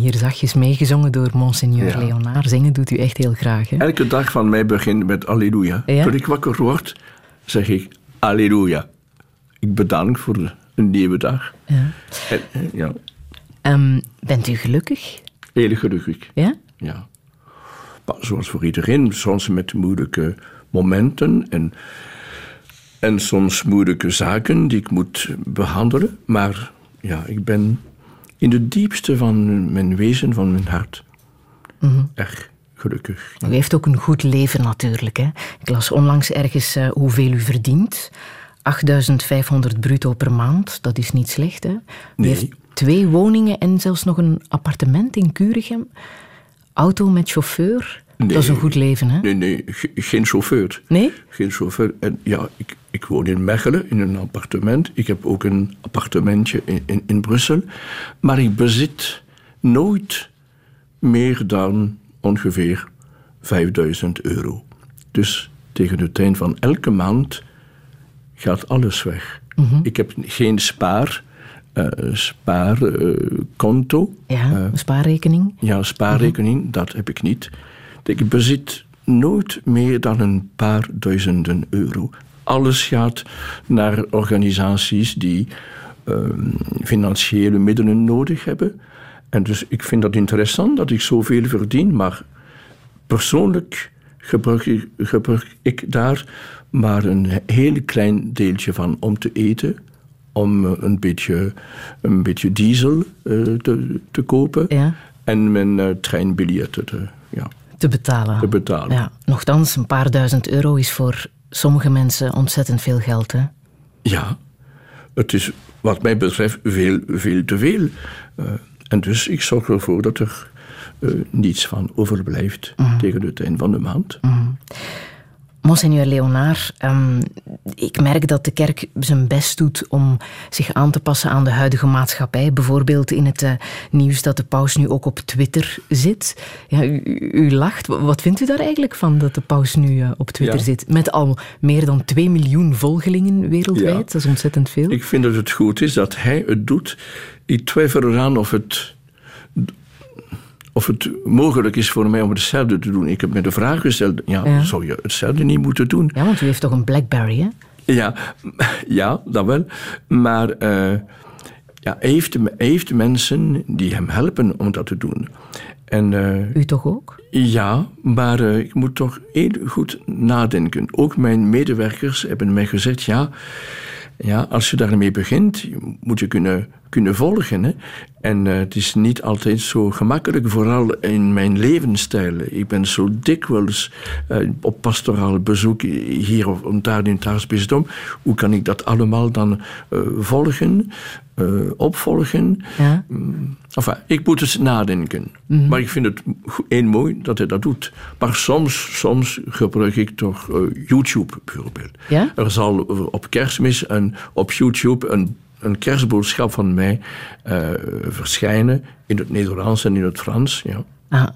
C: Hier zachtjes meegezongen door Monseigneur
D: Ja.
C: Leonard. Zingen doet u echt heel graag, hè?
D: Elke dag van mij begint met Alleluia.
C: Ja?
D: Toen ik wakker word, zeg ik Alleluia. Ik bedank voor een nieuwe dag.
C: Ja.
D: En, eh, ja,
C: Ehm, bent u gelukkig?
D: heel gelukkig.
C: Ja?
D: Ja. Maar zoals voor iedereen, soms met moeilijke momenten en, en soms moeilijke zaken die ik moet behandelen. Maar ja, ik ben in de diepste van mijn wezen, van mijn hart,
C: Mhm.
D: erg gelukkig.
C: U heeft ook een goed leven natuurlijk. Hè? Ik las onlangs ergens eh, hoeveel u verdient. 8500 bruto per maand, dat is niet slecht. Hè? U
D: Nee.
C: heeft twee woningen en zelfs nog een appartement in Curigem. Auto met chauffeur. Dat is een goed leven, hè?
D: Nee, nee, ge- geen chauffeur.
C: Nee?
D: Geen chauffeur. En ja, ik, ik woon in Mechelen in een appartement. Ik heb ook een appartementje in, in, in Brussel. Maar ik bezit nooit meer dan ongeveer 5000 euro. Dus tegen het eind van elke maand gaat alles weg.
C: Mhm.
D: Ik heb geen spaar, eh, spaarkonto.
C: Ja,
D: Eh,
C: spaarrekening.
D: ja, spaarrekening, dat heb ik niet. Ik bezit nooit meer dan een paar duizenden euro. Alles gaat naar organisaties die ehm, financiële middelen nodig hebben. En dus ik vind dat interessant dat ik zoveel verdien, maar persoonlijk gebruik ik, gebruik ik daar maar een heel klein deeltje van om te eten, om eh, een beetje, een beetje diesel eh, te, te kopen
C: Ja.
D: en mijn eh, treinbiljetten te, ja,
C: Te betalen.
D: te betalen.
C: Ja, nochtans, een paar duizend euro is voor sommige mensen ontzettend veel geld, hè?
D: Ja, het is wat mij betreft veel, veel te veel. Eh, en dus ik zorg ervoor dat er eh, niets van overblijft tegen het eind van de maand.
C: Monseigneur Leonard, ehm, ik merk dat de kerk zijn best doet om zich aan te passen aan de huidige maatschappij. Bijvoorbeeld in het eh, nieuws dat de paus nu ook op Twitter zit. Ja, u, u- lacht. Wat vindt u daar eigenlijk van dat de paus nu eh, op Twitter
D: Ja.
C: zit? Met al meer dan 2 miljoen volgelingen wereldwijd.
D: Ja.
C: Dat is ontzettend veel.
D: Ik vind dat het goed is dat hij het doet. Ik twijfel eraan of het, of het mogelijk is voor mij om hetzelfde te doen. Ik heb me de vraag gesteld, ja,
C: Ja.
D: zou je hetzelfde niet moeten doen?
C: Ja, want u heeft toch een Blackberry, hè?
D: Ja, ja, dat wel. Maar eh, ja, hij, heeft, hij heeft mensen die hem helpen om dat te doen. En, eh,
C: U toch ook?
D: Ja, maar eh, ik moet toch heel goed nadenken. Ook mijn medewerkers hebben mij gezegd: ja, ja als je daarmee begint, moet je kunnen, kunnen volgen. Hè? En eh, het is niet altijd zo gemakkelijk, vooral in mijn levensstijl. Ik ben zo dikwijls eh, op pastoraal bezoek hier of daar in het Aartsbisdom. Hoe kan ik dat allemaal dan eh, volgen, opvolgen?
C: Ja.
D: Mm, Enfin, ik moet eens nadenken.
C: Mhm.
D: Maar ik vind het heel mooi dat hij dat doet. Maar soms, soms gebruik ik toch YouTube bijvoorbeeld.
C: Ja?
D: Er zal op kerstmis een, op YouTube een, een kerstboodschap van mij eh, verschijnen. In het Nederlands en in het Frans. Ja.
C: Ah.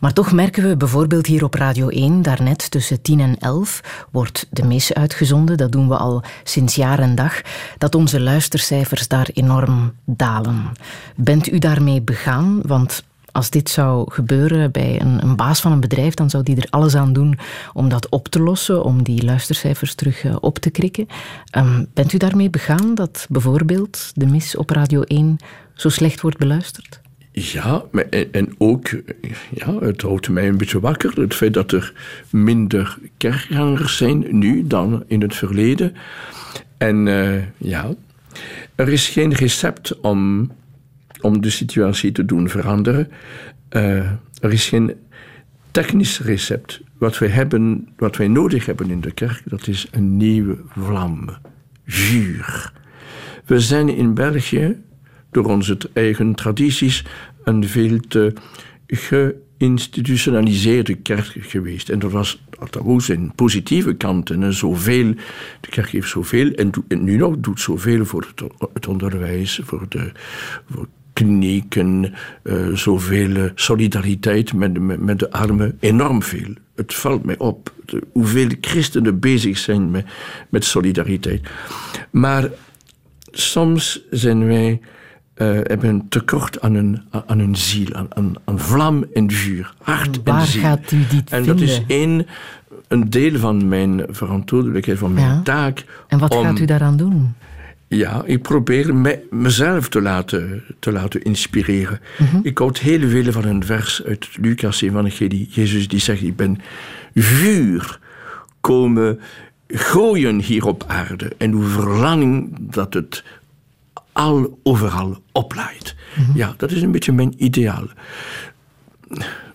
C: Maar toch merken we bijvoorbeeld hier op Radio 1, daarnet tussen 10 en 11, wordt de mis uitgezonden. Dat doen we al sinds jaar en dag. Dat onze luistercijfers daar enorm dalen. Bent u daarmee begaan? Want als dit zou gebeuren bij een, een baas van een bedrijf, dan zou die er alles aan doen om dat op te lossen, om die luistercijfers terug eh, op te krikken. Ehm, bent u daarmee begaan dat bijvoorbeeld de mis op Radio 1 zo slecht wordt beluisterd?
D: Ja, en, ook, ja, het houdt mij een beetje wakker. Het feit dat er minder kerkgangers zijn nu dan in het verleden. En eh, ja, er is geen recept om, om de situatie te doen veranderen. Eh, er is geen technisch recept. Wat wij, hebben, wat wij nodig hebben in de kerk, dat is een nieuwe vlam. Vuur. We zijn in België, door onze eigen tradities, een veel te geïnstitutionaliseerde kerk geweest. En dat was dat ook positieve kanten. En zoveel, de kerk heeft zoveel, en nu nog doet zoveel voor het, het onderwijs, voor de voor klinieken, eh, zoveel eh, solidariteit met, met, met de armen, enorm veel. Het valt mij op de- hoeveel christenen bezig zijn met, met solidariteit. Maar soms zijn wij, eh, hebben een tekort aan een, aan een ziel, aan, aan, aan vlam en vuur, hart
C: Waar
D: en ziel.
C: gaat u die
D: en dat is één, een deel van mijn verantwoordelijkheid, van mijn
C: Ja.
D: taak.
C: En wat
D: om-
C: gaat u daaraan doen?
D: Ja, ik probeer me, mezelf te laten, te laten inspireren.
C: Mhm.
D: Ik houd heel veel van een vers uit Lucas Evangelie. Jezus die zegt, ik ben vuur komen gooien hier op aarde. En hoe verlang dat het al overal oplaait. Ja, dat is een beetje mijn ideaal.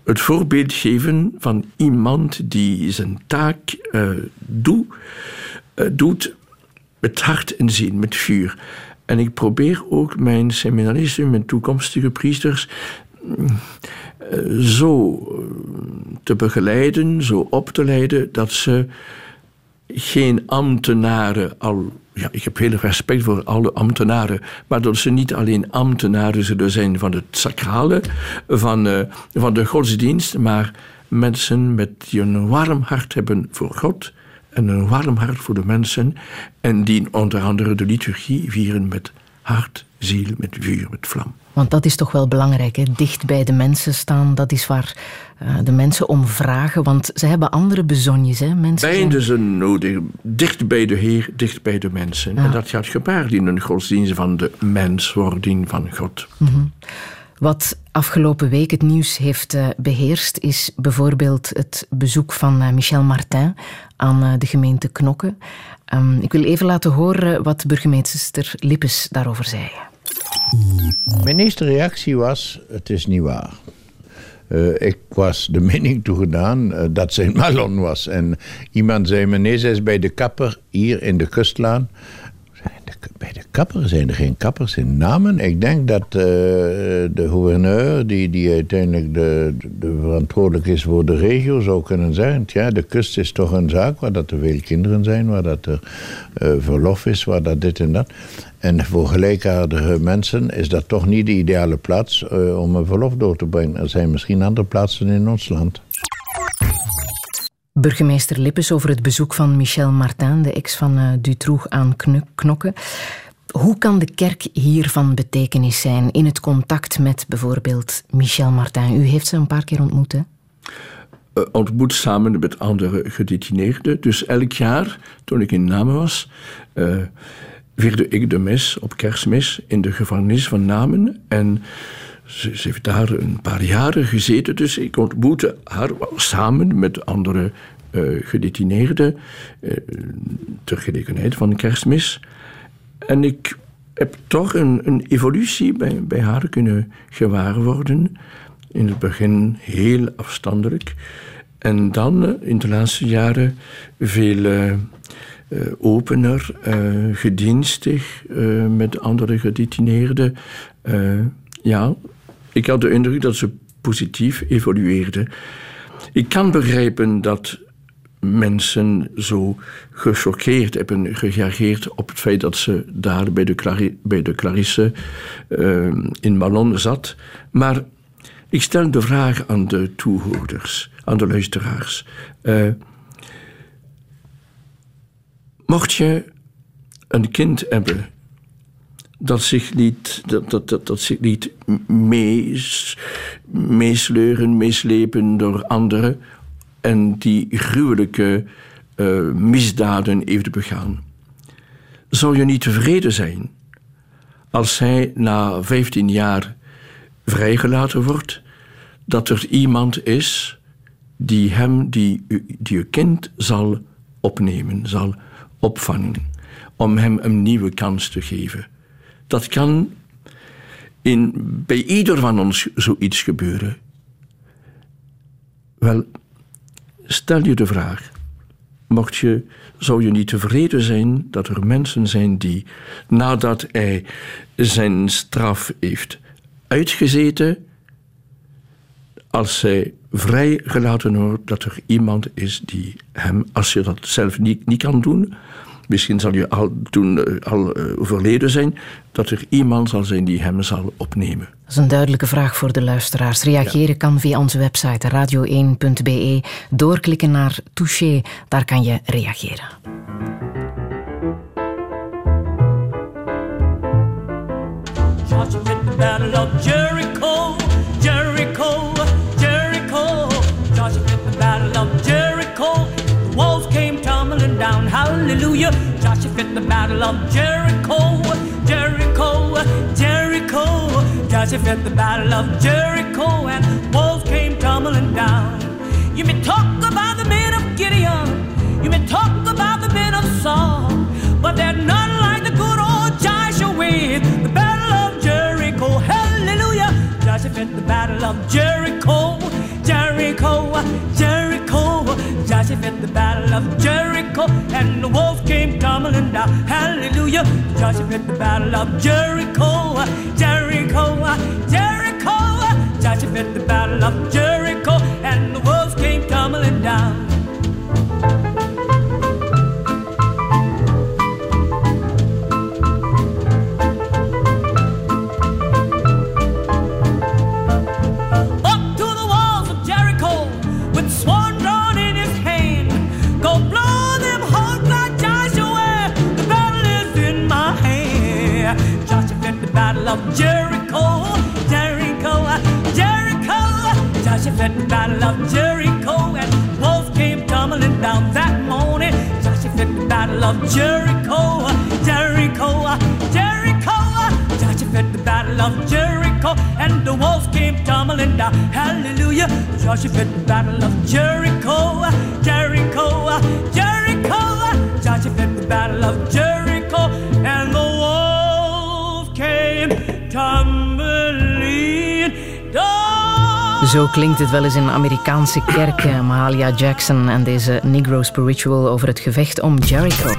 D: Het voorbeeld geven van iemand die zijn taak eh, eh, doet met hart en zin, met vuur. En ik probeer ook mijn seminaristen, mijn toekomstige priesters, mm, eh, zo eh, te begeleiden, zo op te leiden, dat ze geen ambtenaren al. Ja, ik heb heel respect voor alle ambtenaren, maar dat ze niet alleen ambtenaren zullen zijn van het sacrale, van, eh, van de godsdienst, maar mensen met, die een warm hart hebben voor God en een warm hart voor de mensen en die onder andere de liturgie vieren met hart, ziel, met vuur, met vlam.
C: Want dat is toch wel belangrijk, hè? dicht bij de mensen staan. Dat is waar eh, de mensen om vragen. Want ze hebben andere bezonjes. Hè? Mensen zijn-
D: Beide zijn nodig. Dicht bij de Heer, dicht bij de mensen.
C: Ja.
D: En dat gaat gepaard in een godsdienst van de menswording van God.
C: Mhm. Wat afgelopen week het nieuws heeft eh, beheerst, is bijvoorbeeld het bezoek van eh, Michel Martin aan eh, de gemeente Knokke. Ehm, ik wil even laten horen wat burgemeester Lippes daarover zei.
W: Mijn eerste reactie was: het is niet waar. Ik was de mening toegedaan eh, dat zijn malon was. En iemand zei me: nee, zij is bij de kapper hier in de kustlaan. Bij de kapper zijn er geen kappers in namen. Ik denk dat eh, de gouverneur, die, die uiteindelijk de, de verantwoordelijk is voor de regio, zou kunnen zeggen: ja, de kust is toch een zaak waar dat er veel kinderen zijn, waar dat er eh, verlof is, waar dat dit en dat. En voor gelijkaardige mensen is dat toch niet de ideale plaats eh, om een verlof door te brengen. Er zijn misschien andere plaatsen in ons land.
C: Burgemeester Lippes over het bezoek van Michel Martin, de ex van eh, Dutroux aan Knu- Knokke. Hoe kan de kerk hier van betekenis zijn in het contact met bijvoorbeeld Michel Martin? U heeft ze een paar keer ontmoet, hè?
D: eh, ontmoet samen met andere gedetineerden. Dus elk jaar, toen ik in Namen was, uh, vierde ik de mis op kerstmis in de gevangenis van Namen. En ze, heeft daar een paar jaren gezeten, dus ik ontmoette haar samen met andere uh, gedetineerden uh, ter gelegenheid van kerstmis. En ik heb toch een, een evolutie bij, bij haar kunnen gewaar worden. In het begin heel afstandelijk. En dan uh, in de laatste jaren veel opener, gedienstig met andere gedetineerden. ja, ik had de indruk dat ze positief evolueerde. Ik kan begrijpen dat mensen zo gechoqueerd hebben gereageerd op het feit dat ze daar bij de, bij de Clarisse uh, in Malon zat. Maar ik stel de vraag aan de toehoorders, aan de luisteraars. Uh, mocht je een kind hebben dat zich niet, dat, dat, dat, dat zich niet mees, meesleuren, meeslepen door anderen en die gruwelijke uh, misdaden heeft begaan. Zou je niet tevreden zijn als hij na 15 jaar vrijgelaten wordt, dat er iemand is die hem, die, die je kind zal opnemen, zal opvangen, om hem een nieuwe kans te geven. Dat kan in, bij ieder van ons zoiets gebeuren. Wel, stel je de vraag: mocht je, zou je niet tevreden zijn dat er mensen zijn die, nadat hij zijn straf heeft uitgezeten, als hij vrijgelaten wordt, dat er iemand is die hem, als je dat zelf niet, niet kan doen, misschien zal je al, toen al overleden zijn, dat er iemand zal zijn die hem zal opnemen.
C: Dat is een duidelijke vraag voor de luisteraars. Reageren ja. kan via onze website radio1.be. Doorklikken naar Touché, daar kan je reageren.
X: Jericho, battle of Jericho, Jericho, Jericho. Joshua at the battle of Jericho, and walls came tumbling down. You may talk about the men of Gideon, you may talk about the men of Saul, but they're not like the good old Joshua with the battle of Jericho. Hallelujah. Joshua at the battle of Jericho, Jericho, Jericho. Joshua at the battle of Jericho, and the wolves came tumbling down. Hallelujah. Joshua at the battle of Jericho, Jericho, Jericho. Joshua at the battle of Jericho, and the wolves came tumbling down. Of Jericho, Jericho, uh, Jericho. Joshua at the battle of Jericho, and wolves came tumbling down that morning. Joshua at the battle of Jericho, Jericho, uh, Jericho. Joshua at the battle of Jericho, and the wolves came tumbling down. Hallelujah. Joshua at the battle of Jericho, Jericho, uh, Jericho. Joshua at the battle of Jericho, and the wolves came.
C: Zo klinkt het wel eens in Amerikaanse kerken. Mahalia Jackson en deze Negro Spiritual over het gevecht om Jericho.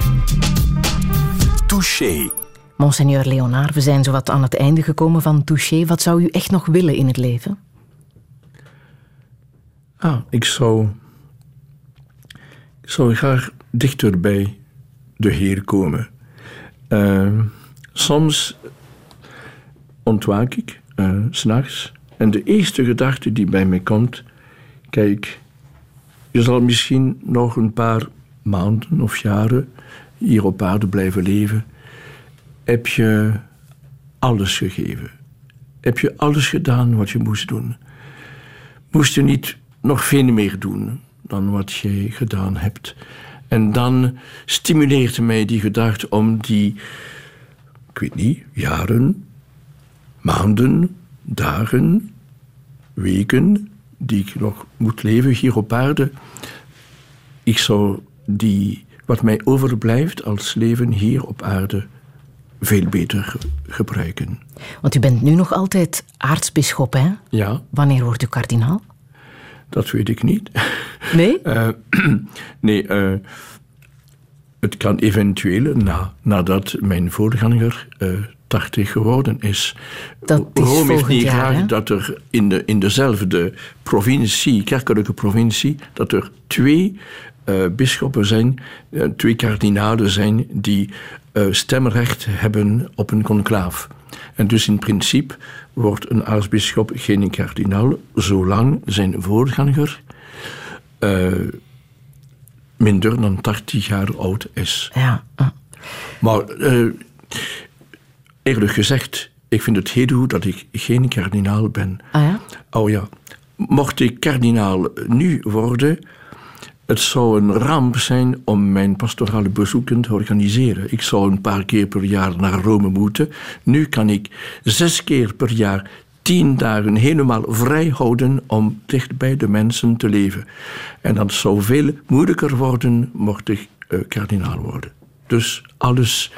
A: Touché.
C: Monseigneur Leonard, we zijn zowat aan het einde gekomen van Touché. Wat zou u echt nog willen in het leven?
D: Ah, ik zou. Ik zou graag dichter bij de Heer komen. Uh, soms ontwaak ik, uh, s'nachts, en de eerste gedachte die bij mij komt: kijk, je zal misschien nog een paar maanden of jaren hier op aarde blijven leven. Heb je alles gegeven? Heb je alles gedaan wat je moest doen? Moest je niet nog veel meer doen dan wat jij gedaan hebt. En dan stimuleert mij die gedachte om die, ik weet niet, jaren, maanden, dagen, weken die ik nog moet leven hier op aarde. Ik zou die, wat mij overblijft als leven hier op aarde, veel beter ge- gebruiken.
C: Want u bent nu nog altijd aartsbisschop, hè?
D: Ja,
C: Wanneer wordt u kardinaal?
D: dat weet ik niet.
C: Nee?
D: Eh, nee, eh, het kan eventueel na, nadat mijn voorganger eh 80 geworden is.
C: Dat is
D: Rome heeft niet
C: jaar,
D: graag
C: hè?
D: dat er in, de, in dezelfde provincie, kerkelijke provincie, dat er twee eh bisschoppen zijn, eh, twee kardinalen zijn die eh, stemrecht hebben op een conclaaf. En dus in principe wordt een aartsbisschop geen kardinaal, zolang zijn voorganger minder dan 80 jaar oud is.
C: Ja.
D: Maar eerlijk gezegd, ik vind het heel goed dat ik geen kardinaal ben.
C: Ah ja?
D: Oh ja, mocht ik kardinaal nu worden, het zou een ramp zijn om mijn pastorale bezoeken te organiseren. Ik zou een paar keer per jaar naar Rome moeten. Nu kan ik zes keer per jaar tien dagen helemaal vrij houden om dicht bij de mensen te leven. En dat zou veel moeilijker worden mocht ik eh, kardinaal worden. Dus alles,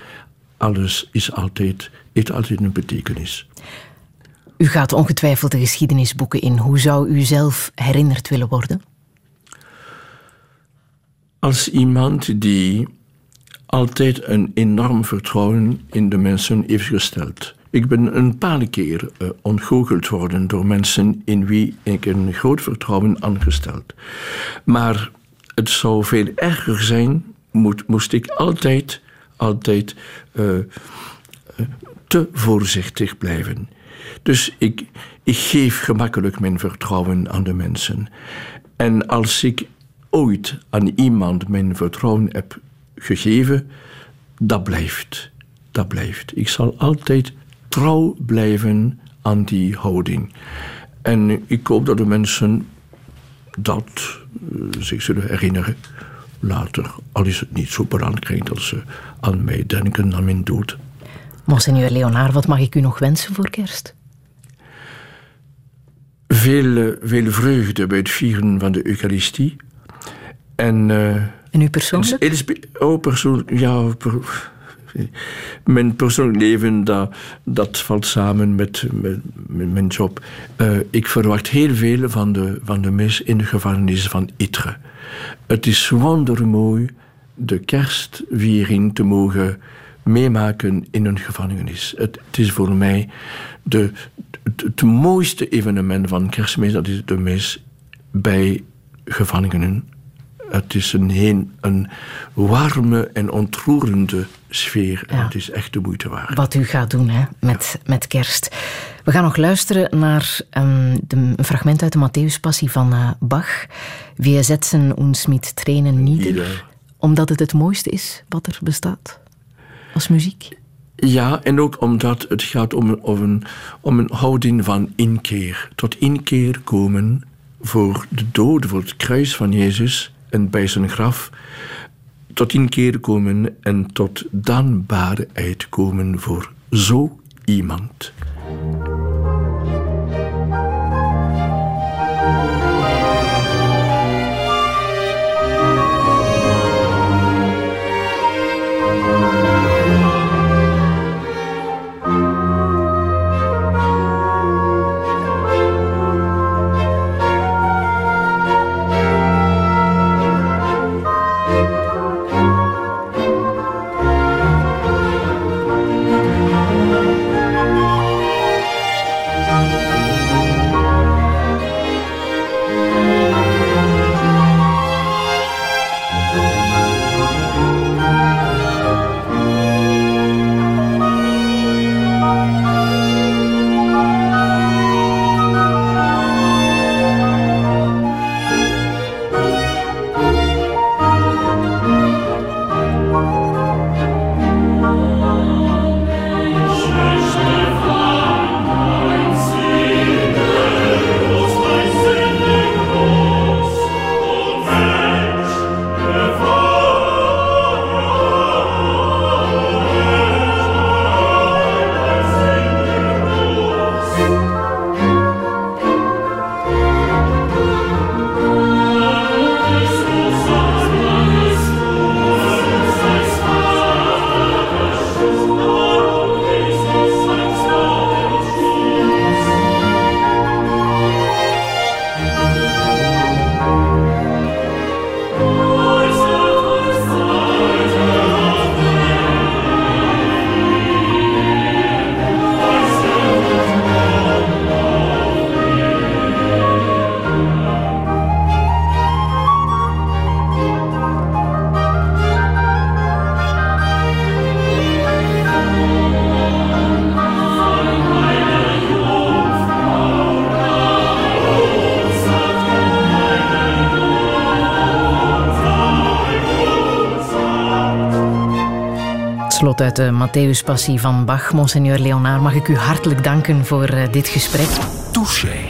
D: alles is altijd, heeft altijd een betekenis.
C: U gaat ongetwijfeld de geschiedenisboeken in. Hoe zou u zelf herinnerd willen worden?
D: als iemand die altijd een enorm vertrouwen in de mensen heeft gesteld. Ik ben een paar keer uh, ontgoocheld worden door mensen in wie ik een groot vertrouwen aangesteld. Maar het zou veel erger zijn, moet, moest ik altijd, altijd uh, te voorzichtig blijven. Dus ik, ik geef gemakkelijk mijn vertrouwen aan de mensen. En als ik ooit aan iemand mijn vertrouwen heb gegeven, dat blijft. Dat blijft. Ik zal altijd trouw blijven aan die houding. En ik hoop dat de mensen dat uh, zich zullen herinneren later. Al is het niet zo belangrijk dat ze aan mij denken, aan mijn dood.
C: Monseigneur Leonard, wat mag ik u nog wensen voor kerst?
D: Veel, uh, veel vreugde bij het vieren van de Eucharistie. En, uh,
C: en u persoonlijk?
D: Oh, persoonlijk, ja. Per, mijn persoonlijk leven, dat, dat valt samen met, met, met mijn job. Uh, ik verwacht heel veel van de, van de mis in de gevangenis van Ytre. Het is wondermooi de kerstviering te mogen meemaken in een gevangenis. Het, het is voor mij de, het, het mooiste evenement van kerstmis, dat is de mis bij gevangenen het is een, heen, een warme en ontroerende sfeer. En het is echt de moeite waard.
C: Wat u gaat doen hè, met, ja. met kerst. We gaan nog luisteren naar um, de, een fragment uit de Matthäuspassie van uh, Bach. Wir setzen uns mit Tränen nieder. Omdat het het mooiste is wat er bestaat als muziek.
D: Ja, en ook omdat het gaat om, om, een, om een houding van inkeer. Tot inkeer komen voor de dood, voor het kruis van Jezus en bij zijn graf tot inkeer komen en tot dankbaarheid komen voor zo iemand.
C: Uit de Matthäus-passie van Bach. Monseigneur Leonard, mag ik u hartelijk danken voor eh, dit gesprek.
A: Touché.